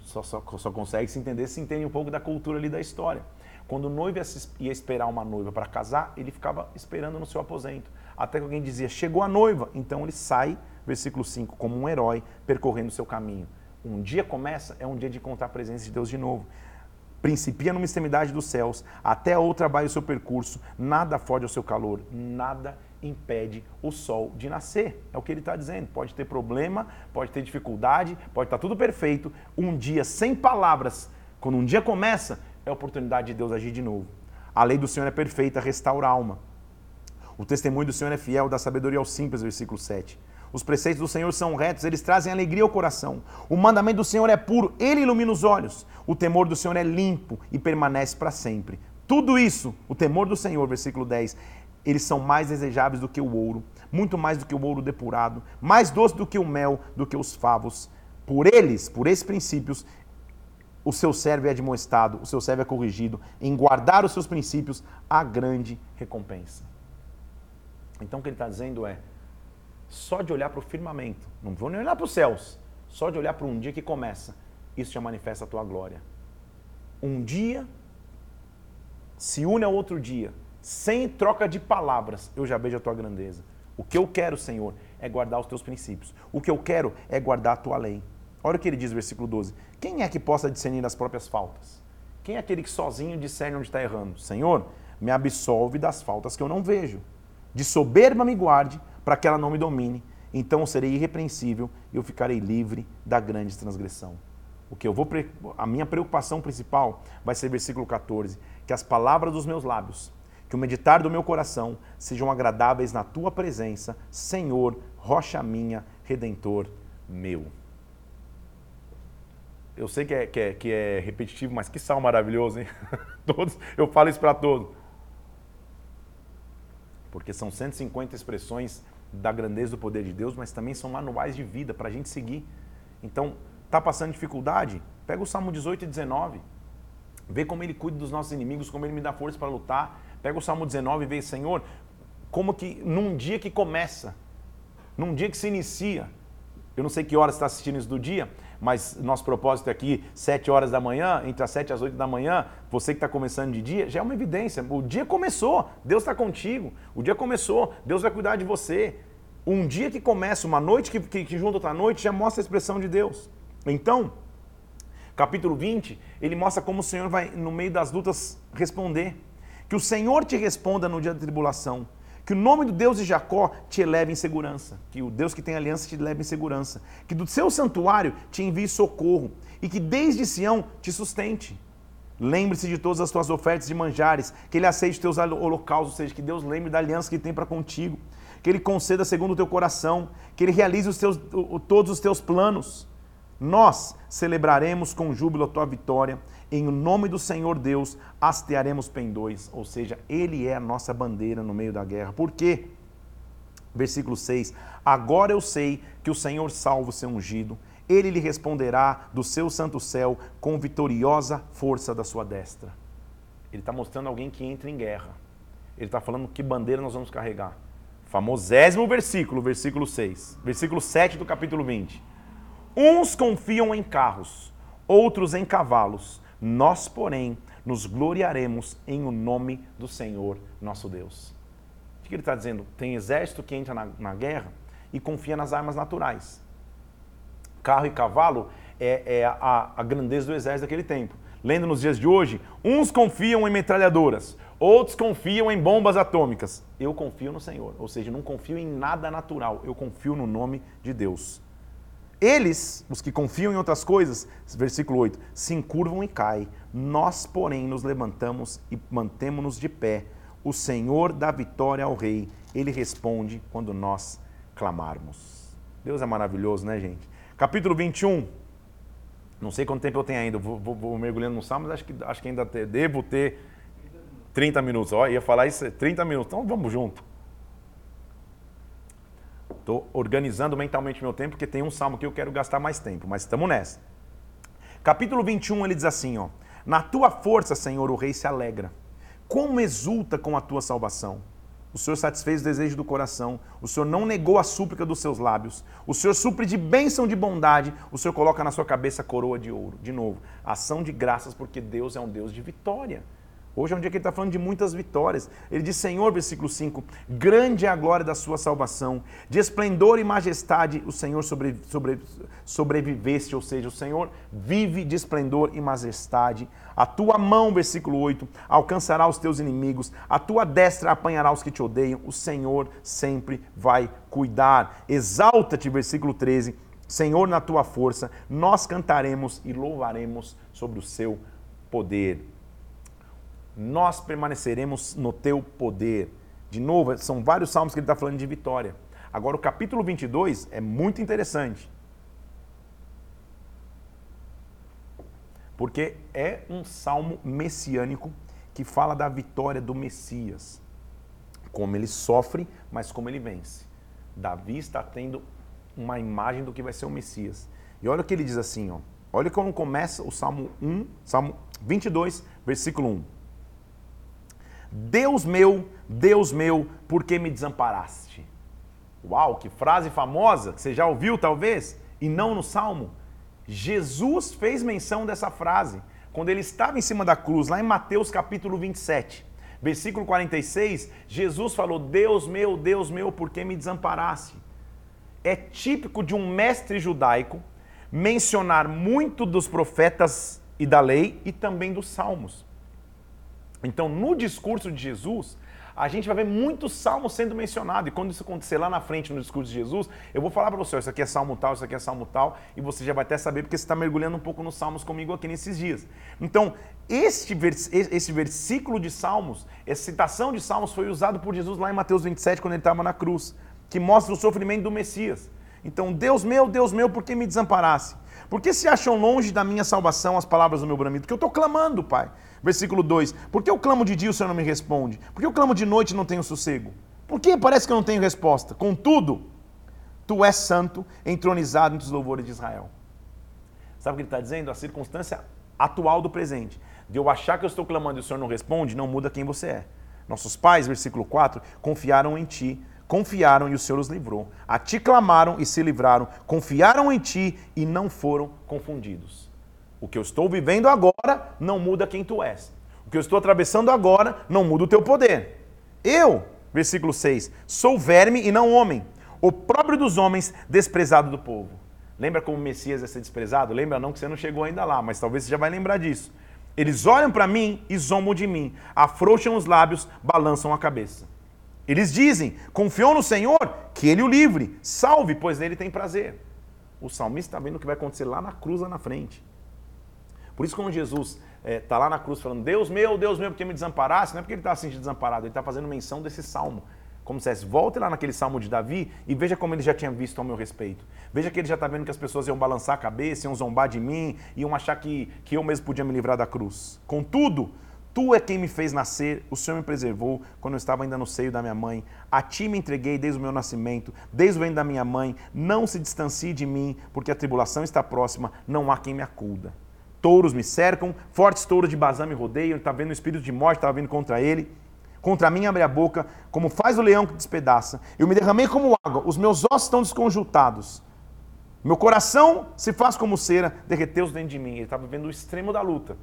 Speaker 1: Só, só, só consegue se entender se entende um pouco da cultura ali da história. Quando o noivo ia esperar uma noiva para casar, ele ficava esperando no seu aposento. Até que alguém dizia, chegou a noiva. Então ele sai, versículo 5, como um herói percorrendo o seu caminho. Um dia começa, é um dia de encontrar a presença de Deus de novo. Principia numa extremidade dos céus, até outra vai o seu percurso, nada foge ao seu calor, nada impede o sol de nascer. É o que ele está dizendo. Pode ter problema, pode ter dificuldade, pode estar tá tudo perfeito. Um dia sem palavras, quando um dia começa, é a oportunidade de Deus agir de novo. A lei do Senhor é perfeita, restaura a alma. O testemunho do Senhor é fiel, dá sabedoria aos simples, versículo 7. Os preceitos do Senhor são retos, eles trazem alegria ao coração. O mandamento do Senhor é puro, ele ilumina os olhos. O temor do Senhor é limpo e permanece para sempre. Tudo isso, o temor do Senhor, versículo 10, eles são mais desejáveis do que o ouro, muito mais do que o ouro depurado, mais doce do que o mel, do que os favos. Por eles, por esses princípios, o seu servo é admoestado, o seu servo é corrigido, em guardar os seus princípios, a grande recompensa. Então o que ele está dizendo é, só de olhar para o firmamento, não vou nem olhar para os céus, só de olhar para um dia que começa, isso já manifesta a tua glória. Um dia se une ao outro dia, sem troca de palavras, eu já vejo a tua grandeza. O que eu quero, Senhor, é guardar os teus princípios. O que eu quero é guardar a tua lei. Olha o que ele diz versículo 12. Quem é que possa discernir as próprias faltas? Quem é aquele que sozinho discerne onde está errando? Senhor, me absolve das faltas que eu não vejo. De soberba me guarde, para que ela não me domine. Então serei irrepreensível e eu ficarei livre da grande transgressão. O que eu vou a minha preocupação principal vai ser versículo 14, que as palavras dos meus lábios que o meditar do meu coração sejam agradáveis na tua presença, Senhor, rocha minha, redentor meu. Eu sei que é, que é, que é repetitivo, mas que salmo maravilhoso, hein? todos, eu falo isso para todos. Porque são 150 expressões da grandeza do poder de Deus, mas também são manuais de vida para a gente seguir. Então, tá passando dificuldade? Pega o Salmo 18 e 19. Vê como ele cuida dos nossos inimigos, como ele me dá força para lutar. Pega o Salmo 19 e vê, Senhor, como que num dia que começa, num dia que se inicia, eu não sei que horas está assistindo isso do dia, mas nosso propósito é aqui, 7 horas da manhã, entre as 7 e as 8 da manhã, você que está começando de dia, já é uma evidência. O dia começou, Deus está contigo. O dia começou, Deus vai cuidar de você. Um dia que começa, uma noite que, que, que junta outra noite, já mostra a expressão de Deus. Então, capítulo 20, ele mostra como o Senhor vai, no meio das lutas, responder. Que o Senhor te responda no dia da tribulação. Que o nome do Deus de Jacó te eleve em segurança. Que o Deus que tem aliança te leve em segurança. Que do seu santuário te envie socorro. E que desde Sião te sustente. Lembre-se de todas as tuas ofertas de manjares. Que Ele aceite os teus holocaustos. Ou seja, que Deus lembre da aliança que tem para contigo. Que Ele conceda segundo o teu coração. Que Ele realize os teus, todos os teus planos. Nós celebraremos com júbilo a tua vitória em nome do Senhor Deus, hastearemos pendões, ou seja, Ele é a nossa bandeira no meio da guerra. Por quê? Versículo 6: Agora eu sei que o Senhor salva o seu ungido, ele lhe responderá do seu santo céu com vitoriosa força da sua destra. Ele está mostrando alguém que entra em guerra. Ele está falando que bandeira nós vamos carregar. Famosésimo versículo, versículo 6. Versículo 7 do capítulo 20. Uns confiam em carros, outros em cavalos, nós, porém, nos gloriaremos em o nome do Senhor nosso Deus. O que ele está dizendo? Tem exército que entra na, na, guerra e confia nas armas naturais. Carro e cavalo é, é a, a grandeza do exército daquele tempo. Lendo nos dias de hoje, uns confiam em metralhadoras, outros confiam em bombas atômicas. Eu confio no Senhor, ou seja, não confio em nada natural, eu confio no nome de Deus. Eles, os que confiam em outras coisas, versículo 8, se encurvam e caem. Nós, porém, nos levantamos e mantemos-nos de pé. O Senhor dá vitória ao rei. Ele responde quando nós clamarmos. Deus é maravilhoso, né, gente? Capítulo 21. Não sei quanto tempo eu tenho ainda. Vou, vou, vou mergulhando no Salmo, mas acho que, acho que ainda devo ter 30 minutos. Ó, ia falar isso, 30 minutos. Então vamos junto. Estou organizando mentalmente meu tempo, porque tem um salmo que eu quero gastar mais tempo, mas estamos nessa. Capítulo 21, ele diz assim, ó. Na tua força, Senhor, o rei se alegra. Como exulta com a tua salvação. O Senhor satisfez o desejo do coração. O Senhor não negou a súplica dos seus lábios. O Senhor supre de bênção de bondade. O Senhor coloca na sua cabeça coroa de ouro. De novo, ação de graças, porque Deus é um Deus de vitória. Hoje é um dia que ele está falando de muitas vitórias. Ele diz, Senhor, versículo 5, grande é a glória da sua salvação, de esplendor e majestade o Senhor sobre, sobre, sobreviveste, ou seja, o Senhor vive de esplendor e majestade. A tua mão, versículo 8, alcançará os teus inimigos, a tua destra apanhará os que te odeiam, o Senhor sempre vai cuidar. Exalta-te, versículo 13, Senhor, na tua força, nós cantaremos e louvaremos sobre o seu poder nós permaneceremos no teu poder. De novo, são vários salmos que ele está falando de vitória. Agora, o capítulo 22 é muito interessante. Porque é um salmo messiânico que fala da vitória do Messias. Como ele sofre, mas como ele vence. Davi está tendo uma imagem do que vai ser o Messias. E olha o que ele diz assim, ó. Olha como começa o Salmo 1, Salmo 22, versículo 1. Deus meu, Deus meu, por que me desamparaste? Uau, que frase famosa, que você já ouviu talvez, e não no Salmo. Jesus fez menção dessa frase quando ele estava em cima da cruz, lá em Mateus capítulo 27. Versículo 46, Jesus falou: Deus meu, Deus meu, por que me desamparaste? É típico de um mestre judaico mencionar muito dos profetas e da lei e também dos salmos. Então, no discurso de Jesus, a gente vai ver muitos salmos sendo mencionados. E quando isso acontecer lá na frente no discurso de Jesus, eu vou falar para você: isso aqui é salmo tal, isso aqui é salmo tal, e você já vai até saber porque você está mergulhando um pouco nos salmos comigo aqui nesses dias. Então, este, vers esse versículo de salmos, essa citação de salmos foi usado por Jesus lá em Mateus 27, quando ele estava na cruz, que mostra o sofrimento do Messias. Então, Deus meu, Deus meu, por que me desamparasse? Por que se acham longe da minha salvação as palavras do meu bramido? Porque eu estou clamando, Pai. Versículo 2: Por que eu clamo de dia e o Senhor não me responde? Por que eu clamo de noite e não tenho sossego? Por que parece que eu não tenho resposta? Contudo, tu és santo, entronizado entre os louvores de Israel. Sabe o que ele está dizendo? A circunstância atual do presente. De eu achar que eu estou clamando e o Senhor não responde, não muda quem você é. Nossos pais, versículo 4, confiaram em ti, confiaram e o Senhor os livrou. A ti clamaram e se livraram, confiaram em ti e não foram confundidos. O que eu estou vivendo agora não muda quem tu és. O que eu estou atravessando agora não muda o teu poder. Eu, versículo 6, sou verme e não homem, o próprio dos homens, desprezado do povo. Lembra como o Messias ia ser desprezado? Lembra não que você não chegou ainda lá, mas talvez você já vai lembrar disso. Eles olham para mim e zombam de mim, afrouxam os lábios, balançam a cabeça. Eles dizem: confiou no Senhor, que ele o livre, salve, pois nele tem prazer. O salmista está vendo o que vai acontecer lá na cruz, lá na frente. Por isso, quando Jesus está é, tá lá na cruz falando, Deus meu, Deus meu, porque me desamparasse, não é porque ele está se sentindo desamparado, ele está fazendo menção desse salmo. Como se fosse, volte lá naquele salmo de Davi e veja como ele já tinha visto ao meu respeito. Veja que ele já está vendo que as pessoas iam balançar a cabeça, iam zombar de mim, iam achar que, que eu mesmo podia me livrar da cruz. Contudo, Tu é quem me fez nascer, o Senhor me preservou quando eu estava ainda no seio da minha mãe. A ti me entreguei desde o meu nascimento, desde o ventre da minha mãe. Não se distancie de mim, porque a tribulação está próxima, não há quem me acuda touros me cercam, fortes touros de Bazã me rodeiam, está vendo o espírito de morte, estava vindo contra ele. Contra mim abre a boca, como faz o leão que despedaça. Eu me derramei como água, os meus ossos estão desconjuntados. Meu coração se faz como cera, derreteu-se dentro de mim. Ele estava vivendo o extremo da luta.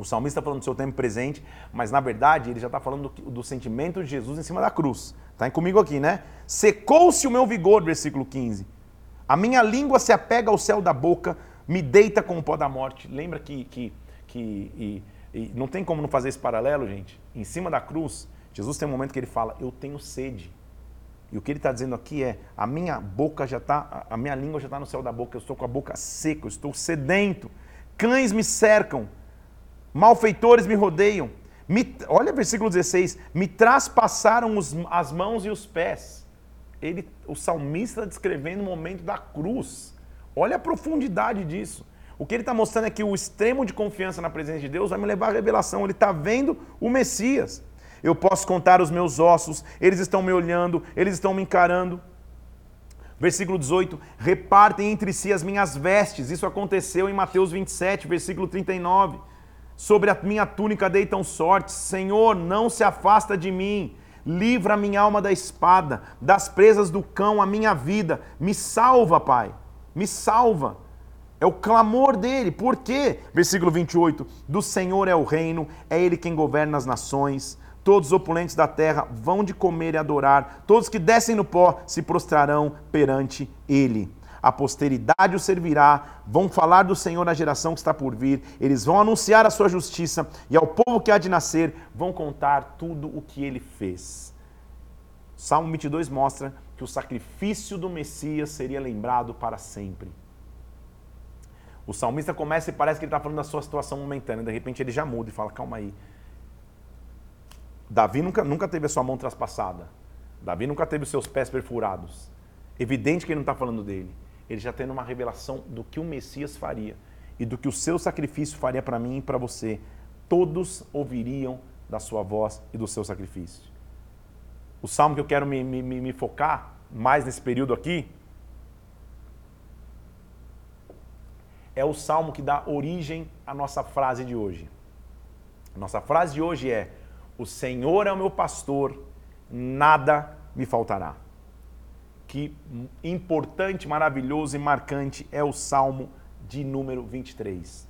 Speaker 1: O salmista está falando do seu tempo presente, mas na verdade ele já está falando do, do, sentimento de Jesus em cima da cruz. Está comigo aqui, né? Secou-se o meu vigor, versículo 15. A minha língua se apega ao céu da boca, me deita com o pó da morte. Lembra que, que, que e, e não tem como não fazer esse paralelo, gente? Em cima da cruz, Jesus tem um momento que ele fala: Eu tenho sede. E o que ele está dizendo aqui é: a minha boca já está, a minha língua já está no céu da boca, eu estou com a boca seca, eu estou sedento. Cães me cercam, malfeitores me rodeiam. Me, olha versículo 16: me traspassaram os, as mãos e os pés. Ele, o salmista descrevendo o momento da cruz. Olha a profundidade disso. O que ele está mostrando é que o extremo de confiança na presença de Deus vai me levar à revelação. Ele está vendo o Messias. Eu posso contar os meus ossos, eles estão me olhando, eles estão me encarando. Versículo 18: repartem entre si as minhas vestes. Isso aconteceu em Mateus 27, versículo 39. Sobre a minha túnica deitam sortes. Senhor, não se afasta de mim. Livra a minha alma da espada, das presas do cão, a minha vida. Me salva, Pai. Me salva. É o clamor dele. Por quê? Versículo 28. Do Senhor é o reino, é ele quem governa as nações. Todos os opulentes da terra vão de comer e adorar, todos que descem no pó se prostrarão perante ele. A posteridade o servirá, vão falar do Senhor na geração que está por vir, eles vão anunciar a sua justiça e ao povo que há de nascer vão contar tudo o que ele fez. Salmo 22 mostra que o sacrifício do Messias seria lembrado para sempre. O salmista começa e parece que ele está falando da sua situação momentânea, de repente ele já muda e fala: calma aí, Davi nunca, nunca teve a sua mão traspassada. Davi nunca teve os seus pés perfurados. Evidente que ele não está falando dele. Ele já tendo uma revelação do que o Messias faria e do que o seu sacrifício faria para mim e para você. Todos ouviriam da sua voz e do seu sacrifício. O salmo que eu quero me, me, me focar mais nesse período aqui é o salmo que dá origem à nossa frase de hoje. A nossa frase de hoje é: o Senhor é o meu pastor, nada me faltará. Que importante, maravilhoso e marcante é o Salmo de número 23.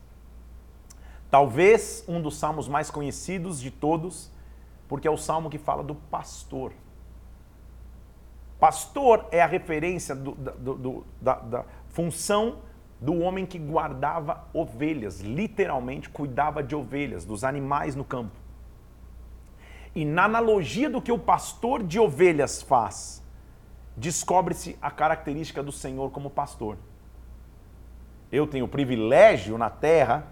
Speaker 1: Talvez um dos salmos mais conhecidos de todos, porque é o salmo que fala do pastor. Pastor é a referência do, do, do, da, da função do homem que guardava ovelhas, literalmente cuidava de ovelhas, dos animais no campo. E na analogia do que o pastor de ovelhas faz, descobre-se a característica do Senhor como pastor. Eu tenho o privilégio na terra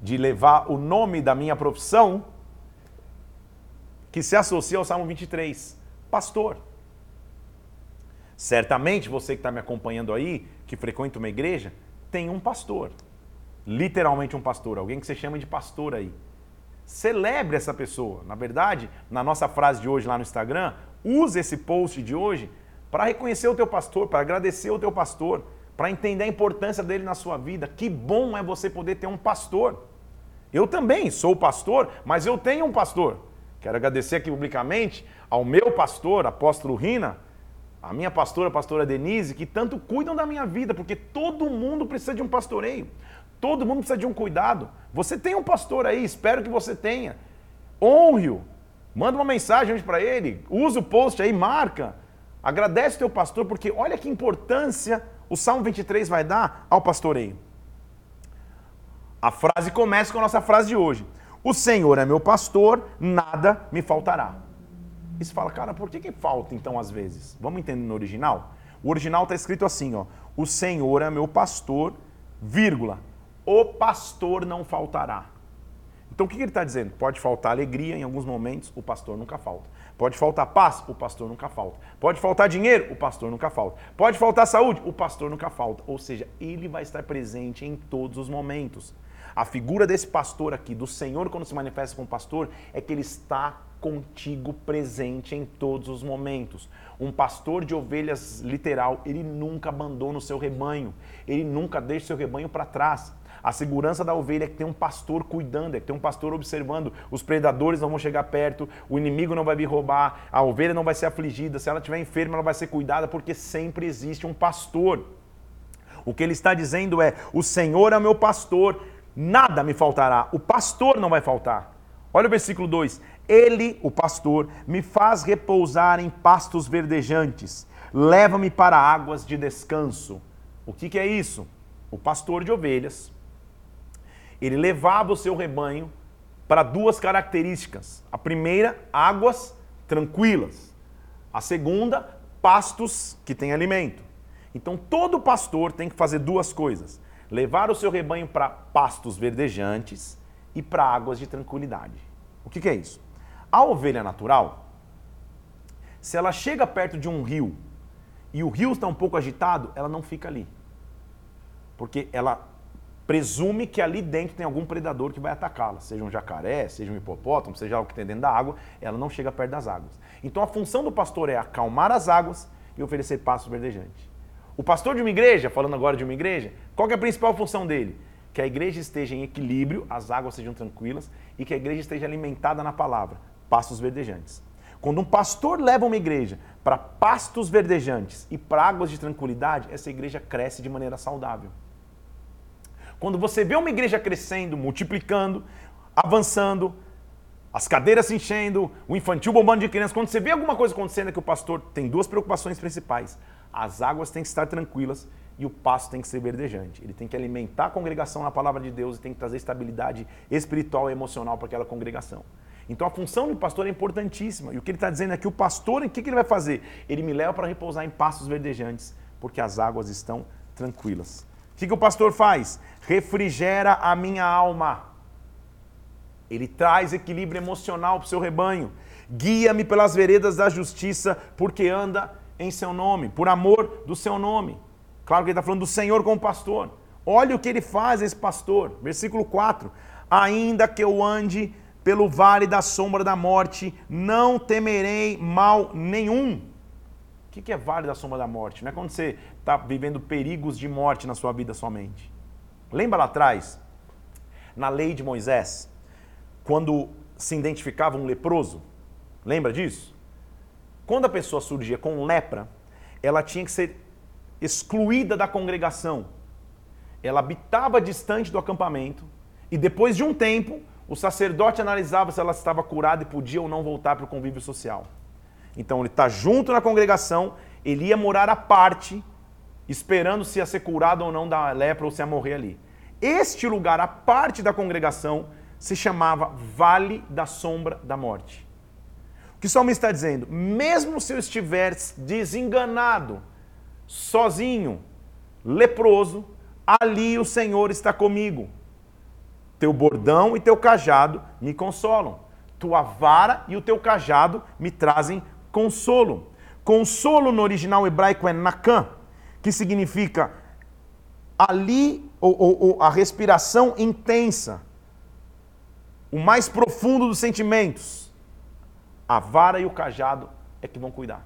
Speaker 1: de levar o nome da minha profissão, que se associa ao Salmo 23, pastor. Certamente você que está me acompanhando aí, que frequenta uma igreja, tem um pastor. Literalmente um pastor, alguém que você chama de pastor aí. Celebre essa pessoa. Na verdade, na nossa frase de hoje lá no Instagram, use esse post de hoje para reconhecer o teu pastor, para agradecer o teu pastor, para entender a importância dele na sua vida. Que bom é você poder ter um pastor. Eu também sou pastor, mas eu tenho um pastor. Quero agradecer aqui publicamente ao meu pastor, apóstolo Rina, a minha pastora, a pastora Denise, que tanto cuidam da minha vida, porque todo mundo precisa de um pastoreio. Todo mundo precisa de um cuidado. Você tem um pastor aí, espero que você tenha. Honre-o. Manda uma mensagem para ele, usa o post aí, marca. Agradece teu pastor, porque olha que importância o Salmo 23 vai dar ao pastoreio. A frase começa com a nossa frase de hoje. O Senhor é meu pastor, nada me faltará. E você fala, cara, por que, que falta então às vezes? Vamos entender no original? O original está escrito assim, ó. O Senhor é meu pastor, vírgula, o pastor não faltará. Então o que ele está dizendo? Pode faltar alegria em alguns momentos, o pastor nunca falta. Pode faltar paz, o pastor nunca falta. Pode faltar dinheiro, o pastor nunca falta. Pode faltar saúde, o pastor nunca falta. Ou seja, ele vai estar presente em todos os momentos. A figura desse pastor aqui, do Senhor, quando se manifesta como pastor, é que ele está contigo presente em todos os momentos. Um pastor de ovelhas literal, ele nunca abandona o seu rebanho, ele nunca deixa o seu rebanho para trás. A segurança da ovelha é que tem um pastor cuidando, é que tem um pastor observando. Os predadores não vão chegar perto, o inimigo não vai vir roubar, a ovelha não vai ser afligida. Se ela estiver enferma, ela vai ser cuidada, porque sempre existe um pastor. O que ele está dizendo é: o Senhor é meu pastor, nada me faltará. O pastor não vai faltar. Olha o versículo 2: Ele, o pastor, me faz repousar em pastos verdejantes, leva-me para águas de descanso. O que, que é isso? O pastor de ovelhas ele levava o seu rebanho para duas características. A primeira, águas tranquilas. A segunda, pastos que têm alimento. Então todo pastor tem que fazer duas coisas: levar o seu rebanho para pastos verdejantes e para águas de tranquilidade. O que, que é isso? A ovelha natural, se ela chega perto de um rio e o rio está um pouco agitado, ela não fica ali. Porque ela presume que ali dentro tem algum predador que vai atacá-la, seja um jacaré, seja um hipopótamo, seja algo que tem dentro da água, ela não chega perto das águas. Então a função do pastor é acalmar as águas e oferecer pastos verdejantes. O pastor de uma igreja, falando agora de uma igreja, qual é a principal função dele? Que a igreja esteja em equilíbrio, as águas sejam tranquilas e que a igreja esteja alimentada na palavra, pastos verdejantes. Quando um pastor leva uma igreja para pastos verdejantes e para águas de tranquilidade, essa igreja cresce de maneira saudável. Quando você vê uma igreja crescendo, multiplicando, avançando, as cadeiras se enchendo, o infantil bombando de crianças, quando você vê alguma coisa acontecendo é que o pastor tem duas preocupações principais. As águas têm que estar tranquilas e o pasto tem que ser verdejante. Ele tem que alimentar a congregação na palavra de Deus e tem que trazer estabilidade espiritual e emocional para aquela congregação. Então a função do pastor é importantíssima. E o que ele está dizendo é que o pastor, o que, ele vai fazer? Ele me leva para repousar em pastos verdejantes, porque as águas estão tranquilas. O que, que o pastor faz? Refrigera a minha alma. Ele traz equilíbrio emocional para o seu rebanho. Guia-me pelas veredas da justiça, porque anda em seu nome, por amor do seu nome. Claro que ele está falando do Senhor como pastor. Olha o que ele faz, esse pastor. Versículo 4. Ainda que eu ande pelo vale da sombra da morte, não temerei mal nenhum o que é vale da sombra da morte? Não é quando você está vivendo perigos de morte na sua vida somente. Lembra lá atrás, na lei de Moisés, quando se identificava um leproso? Lembra disso? Quando a pessoa surgia com lepra, ela tinha que ser excluída da congregação. Ela habitava distante do acampamento e depois de um tempo, o sacerdote analisava se ela estava curada e podia ou não voltar para o convívio social. Então ele está junto na congregação, ele ia morar à parte, esperando se ia ser curado ou não da lepra ou se ia morrer ali. Este lugar, à parte da congregação, se chamava Vale da Sombra da Morte. O que o salmista está dizendo? Mesmo se eu estiver desenganado, sozinho, leproso, ali o Senhor está comigo. Teu bordão e teu cajado me consolam. Tua vara e o teu cajado me trazem consolo. Consolo no original hebraico é nakan, que significa ali ou, ou, ou a respiração intensa, o mais profundo dos sentimentos. A vara e o cajado é que vão cuidar.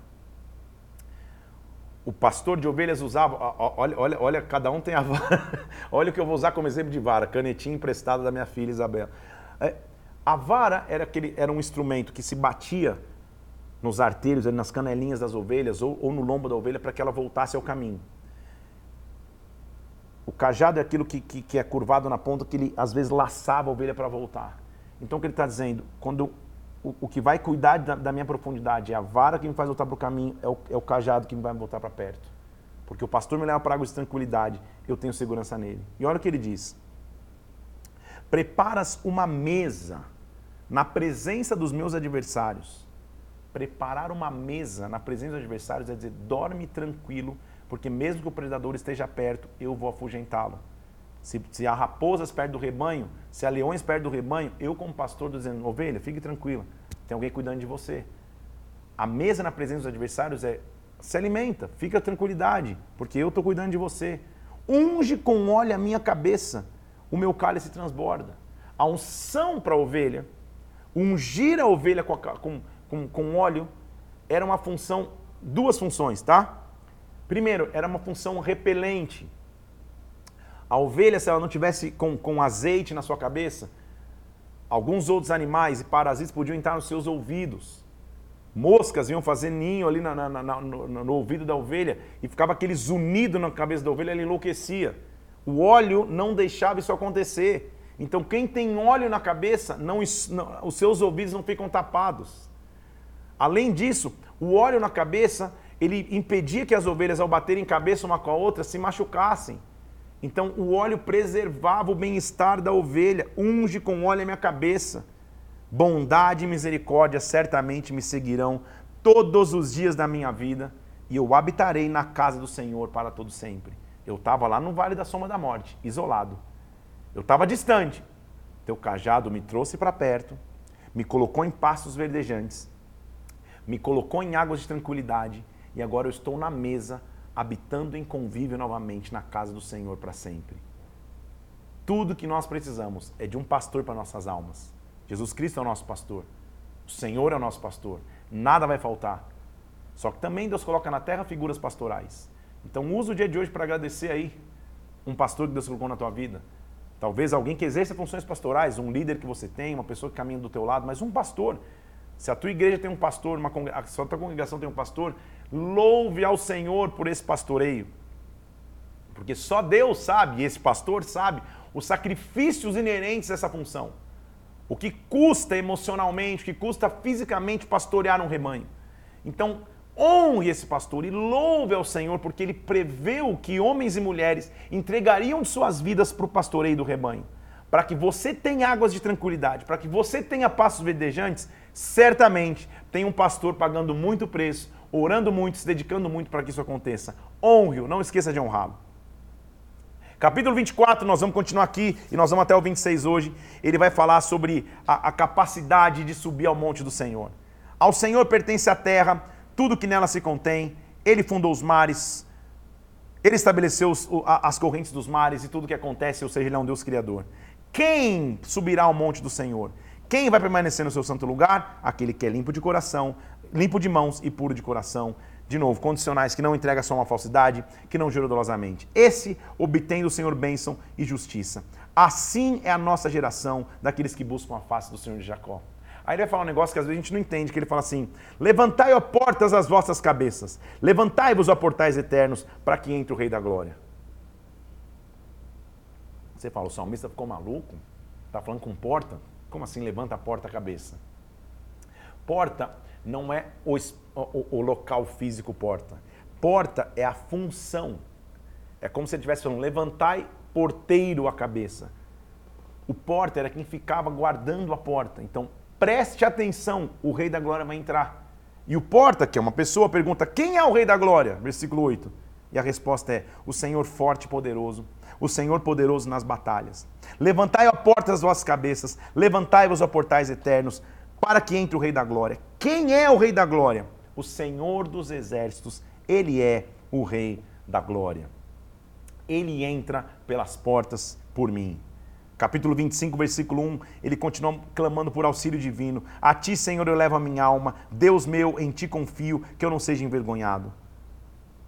Speaker 1: O pastor de ovelhas usava, olha, olha, olha, cada um tem a vara. olha o que eu vou usar como exemplo de vara, canetinha emprestada da minha filha Isabela. É, a vara era, aquele, era um instrumento que se batia nos arteiros, nas canelinhas das ovelhas ou, ou no lombo da ovelha para que ela voltasse ao caminho. O cajado é aquilo que, que, que, é curvado na ponta, que ele às vezes laçava a ovelha para voltar. Então o que ele está dizendo? Quando o, o, que vai cuidar da, da, minha profundidade é a vara que me faz voltar para o caminho, é o, é cajado que me vai voltar para perto. Porque o pastor me leva para água de tranquilidade, eu tenho segurança nele. E olha o que ele diz: Preparas uma mesa na presença dos meus adversários preparar uma mesa na presença dos adversários é dizer, dorme tranquilo, porque mesmo que o predador esteja perto, eu vou afugentá-lo. Se, se há raposas perto do rebanho, se há leões perto do rebanho, eu como pastor estou dizendo, ovelha, fique tranquila, tem alguém cuidando de você. A mesa na presença dos adversários é, se alimenta, fica tranquilidade, porque eu estou cuidando de você. Unge com óleo a minha cabeça, o meu cálice transborda. A unção para a ovelha, ungir a ovelha com, a, com com, com óleo era uma função, duas funções, tá? Primeiro, era uma função repelente. A ovelha, se ela não tivesse com, com azeite na sua cabeça, alguns outros animais e parasitas podiam entrar nos seus ouvidos. Moscas iam fazer ninho ali na, na, na, no, no, ouvido da ovelha e ficava aquele zunido na cabeça da ovelha, ela enlouquecia. O óleo não deixava isso acontecer. Então, quem tem óleo na cabeça, não, não, os seus ouvidos não ficam tapados. Além disso, o óleo na cabeça, ele impedia que as ovelhas, ao baterem cabeça uma com a outra, se machucassem. Então, o óleo preservava o bem-estar da ovelha. Unge com óleo a minha cabeça. Bondade e misericórdia certamente me seguirão todos os dias da minha vida, e eu habitarei na casa do Senhor para todo sempre. Eu estava lá no vale da sombra da morte, isolado. Eu estava distante. Teu cajado me trouxe para perto, me colocou em pastos verdejantes, me colocou em águas de tranquilidade, e agora eu estou na mesa, habitando em convívio novamente na casa do Senhor para sempre. Tudo que nós precisamos é de um pastor para nossas almas. Jesus Cristo é o nosso pastor. O Senhor é o nosso pastor. Nada vai faltar. Só que também Deus coloca na terra figuras pastorais. Então usa o dia de hoje para agradecer aí um pastor que Deus colocou na tua vida. Talvez alguém que exerça funções pastorais, um líder que você tem, uma pessoa que caminha do teu lado, mas um pastor. Se a tua igreja tem um pastor, uma, se a tua congregação tem um pastor, louve ao Senhor por esse pastoreio. Porque só Deus sabe, e esse pastor sabe, os sacrifícios inerentes a essa função. O que custa emocionalmente, o que custa fisicamente pastorear um rebanho. Então, honre esse pastor e louve ao Senhor, porque ele preveu que homens e mulheres entregariam suas vidas para o pastoreio do rebanho. Para que você tenha águas de tranquilidade, para que você tenha passos verdejantes, certamente tem um pastor pagando muito preço, orando muito, se dedicando muito para que isso aconteça. Honre-o, não esqueça de honrá-lo. Capítulo 24, nós vamos continuar aqui e nós vamos até o 26 hoje. Ele vai falar sobre a, a capacidade de subir ao monte do Senhor. Ao Senhor pertence a terra, tudo que nela se contém. Ele fundou os mares, ele estabeleceu os, as correntes dos mares e tudo que acontece, ou seja, ele é um Deus criador. Quem subirá ao monte do Senhor? Quem vai permanecer no seu santo lugar? Aquele que é limpo de coração, limpo de mãos e puro de coração de novo, condicionais que não entrega só uma falsidade, que não jura dolosamente. Esse obtém do Senhor bênção e justiça. Assim é a nossa geração daqueles que buscam a face do Senhor de Jacó. Aí ele vai falar um negócio que às vezes a gente não entende, que ele fala assim: Levantai, ó portas, as vossas cabeças, levantai-vos, ó portais eternos, para que entre o Rei da Glória. Você fala, o salmista ficou maluco? Está falando com porta? Como assim levanta a porta a cabeça? Porta não é o, o, o, local físico porta. Porta é a função. É como se ele estivesse falando, levantai porteiro a cabeça. O porta era quem ficava guardando a porta. Então, preste atenção, o rei da glória vai entrar. E o porta, que é uma pessoa, pergunta, quem é o rei da glória? Versículo 8. E a resposta é, o Senhor forte e poderoso, o Senhor poderoso nas batalhas. Levantai a porta as vossas cabeças, levantai-vos a portais eternos, para que entre o Rei da Glória. Quem é o Rei da Glória? O Senhor dos Exércitos. Ele é o Rei da Glória. Ele entra pelas portas por mim. Capítulo 25, versículo 1, ele continua clamando por auxílio divino. A ti, Senhor, eu levo a minha alma. Deus meu, em ti confio, que eu não seja envergonhado.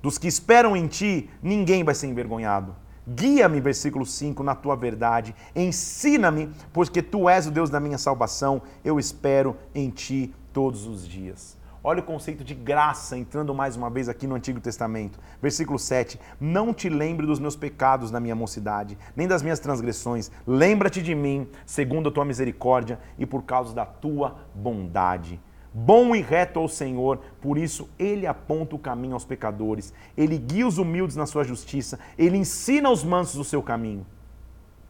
Speaker 1: Dos que esperam em ti, ninguém vai ser envergonhado. Guia-me, versículo 5, na tua verdade. Ensina-me, porque tu és o Deus da minha salvação. Eu espero em ti todos os dias. Olha o conceito de graça entrando mais uma vez aqui no Antigo Testamento. Versículo 7. Não te lembre dos meus pecados na minha mocidade, nem das minhas transgressões. Lembra-te de mim, segundo a tua misericórdia e por causa da tua bondade. Bom e reto ao Senhor, por isso ele aponta o caminho aos pecadores, ele guia os humildes na sua justiça, ele ensina os mansos o seu caminho.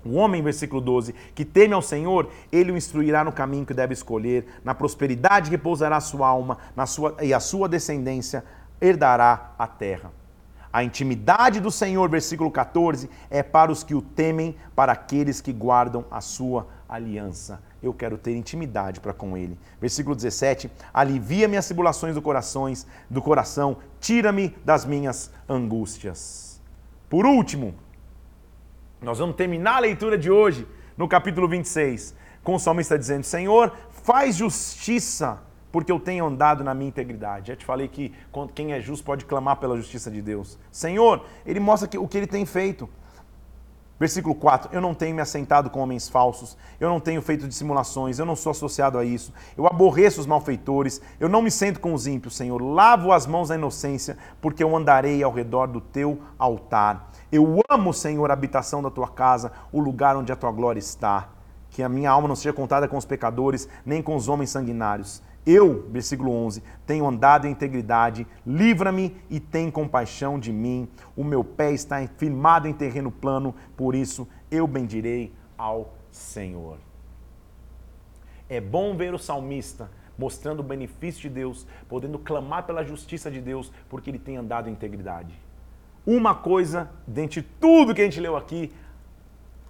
Speaker 1: O homem, versículo 12, que teme ao Senhor, ele o instruirá no caminho que deve escolher, na prosperidade repousará a sua alma, na sua, e a sua descendência herdará a terra. A intimidade do Senhor, versículo 14, é para os que o temem, para aqueles que guardam a sua aliança eu quero ter intimidade para com ele. Versículo 17: Alivia-me as tribulações do, corações, do coração, tira-me das minhas angústias. Por último, nós vamos terminar a leitura de hoje no capítulo 26, com o salmista dizendo: Senhor, faz justiça, porque eu tenho andado na minha integridade. Já te falei que quem é justo pode clamar pela justiça de Deus. Senhor, ele mostra o que ele tem feito. Versículo 4: Eu não tenho me assentado com homens falsos, eu não tenho feito dissimulações, eu não sou associado a isso, eu aborreço os malfeitores, eu não me sento com os ímpios, Senhor. Lavo as mãos na inocência, porque eu andarei ao redor do teu altar. Eu amo, Senhor, a habitação da tua casa, o lugar onde a tua glória está. Que a minha alma não seja contada com os pecadores, nem com os homens sanguinários. Eu, versículo 11, tenho andado em integridade, livra-me e tem compaixão de mim. O meu pé está firmado em terreno plano, por isso eu bendirei ao Senhor. É bom ver o salmista mostrando o benefício de Deus, podendo clamar pela justiça de Deus, porque ele tem andado em integridade. Uma coisa, dentre tudo que a gente leu aqui,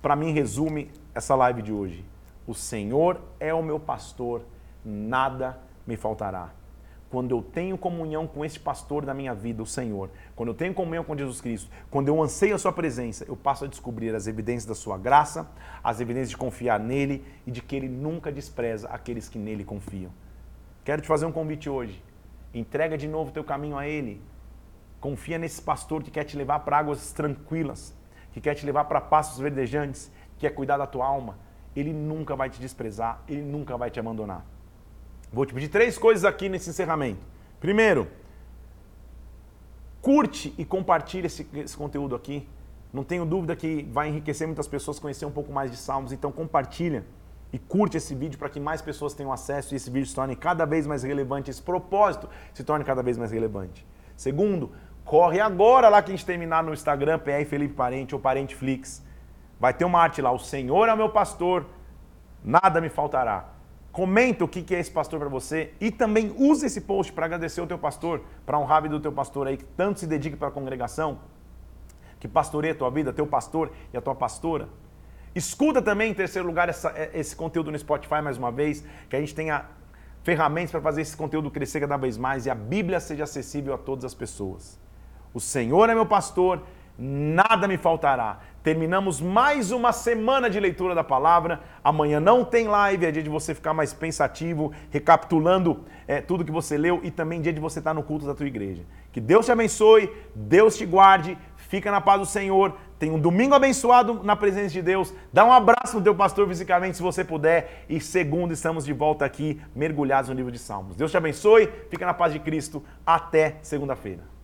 Speaker 1: para mim resume essa live de hoje. O Senhor é o meu pastor, nada me faltará quando eu tenho comunhão com esse pastor da minha vida, o Senhor, quando eu tenho comunhão com Jesus Cristo, quando eu anseio a sua presença, eu passo a descobrir as evidências da sua graça, as evidências de confiar nele e de que ele nunca despreza aqueles que nele confiam. Quero te fazer um convite hoje. Entrega de novo o teu caminho a ele. Confia nesse pastor que quer te levar para águas tranquilas, que quer te levar para passos verdejantes, que quer cuidar da tua alma. Ele nunca vai te desprezar, ele nunca vai te abandonar. Vou te pedir três coisas aqui nesse encerramento. Primeiro, curte e compartilhe esse, esse, conteúdo aqui. Não tenho dúvida que vai enriquecer muitas pessoas conhecer um pouco mais de Salmos, então compartilha e curte esse vídeo para que mais pessoas tenham acesso e esse vídeo se torne cada vez mais relevante, esse propósito se torne cada vez mais relevante. Segundo, corre agora lá que a gente terminar no Instagram, PR Felipe Parente ou Parente Flix. Vai ter uma arte lá, o Senhor é meu pastor, nada me faltará. Comenta o que é esse pastor para você e também use esse post para agradecer o teu pastor, para honrar a vida do teu pastor aí que tanto se dedica para a congregação, que pastoreia a tua vida, teu pastor e a tua pastora. Escuta também, em terceiro lugar, essa, é, esse conteúdo no Spotify mais uma vez, que a gente tenha ferramentas para fazer esse conteúdo crescer cada vez mais e a Bíblia seja acessível a todas as pessoas. O Senhor é meu pastor, nada me faltará. Terminamos mais uma semana de leitura da palavra. Amanhã não tem live, é dia de você ficar mais pensativo, recapitulando é, tudo que você leu e também dia de você estar no culto da tua igreja. Que Deus te abençoe, Deus te guarde, fica na paz do Senhor. Tenha um domingo abençoado na presença de Deus. Dá um abraço no teu pastor fisicamente, se você puder. E segundo, estamos de volta aqui, mergulhados no livro de Salmos. Deus te abençoe, fica na paz de Cristo. Até segunda-feira.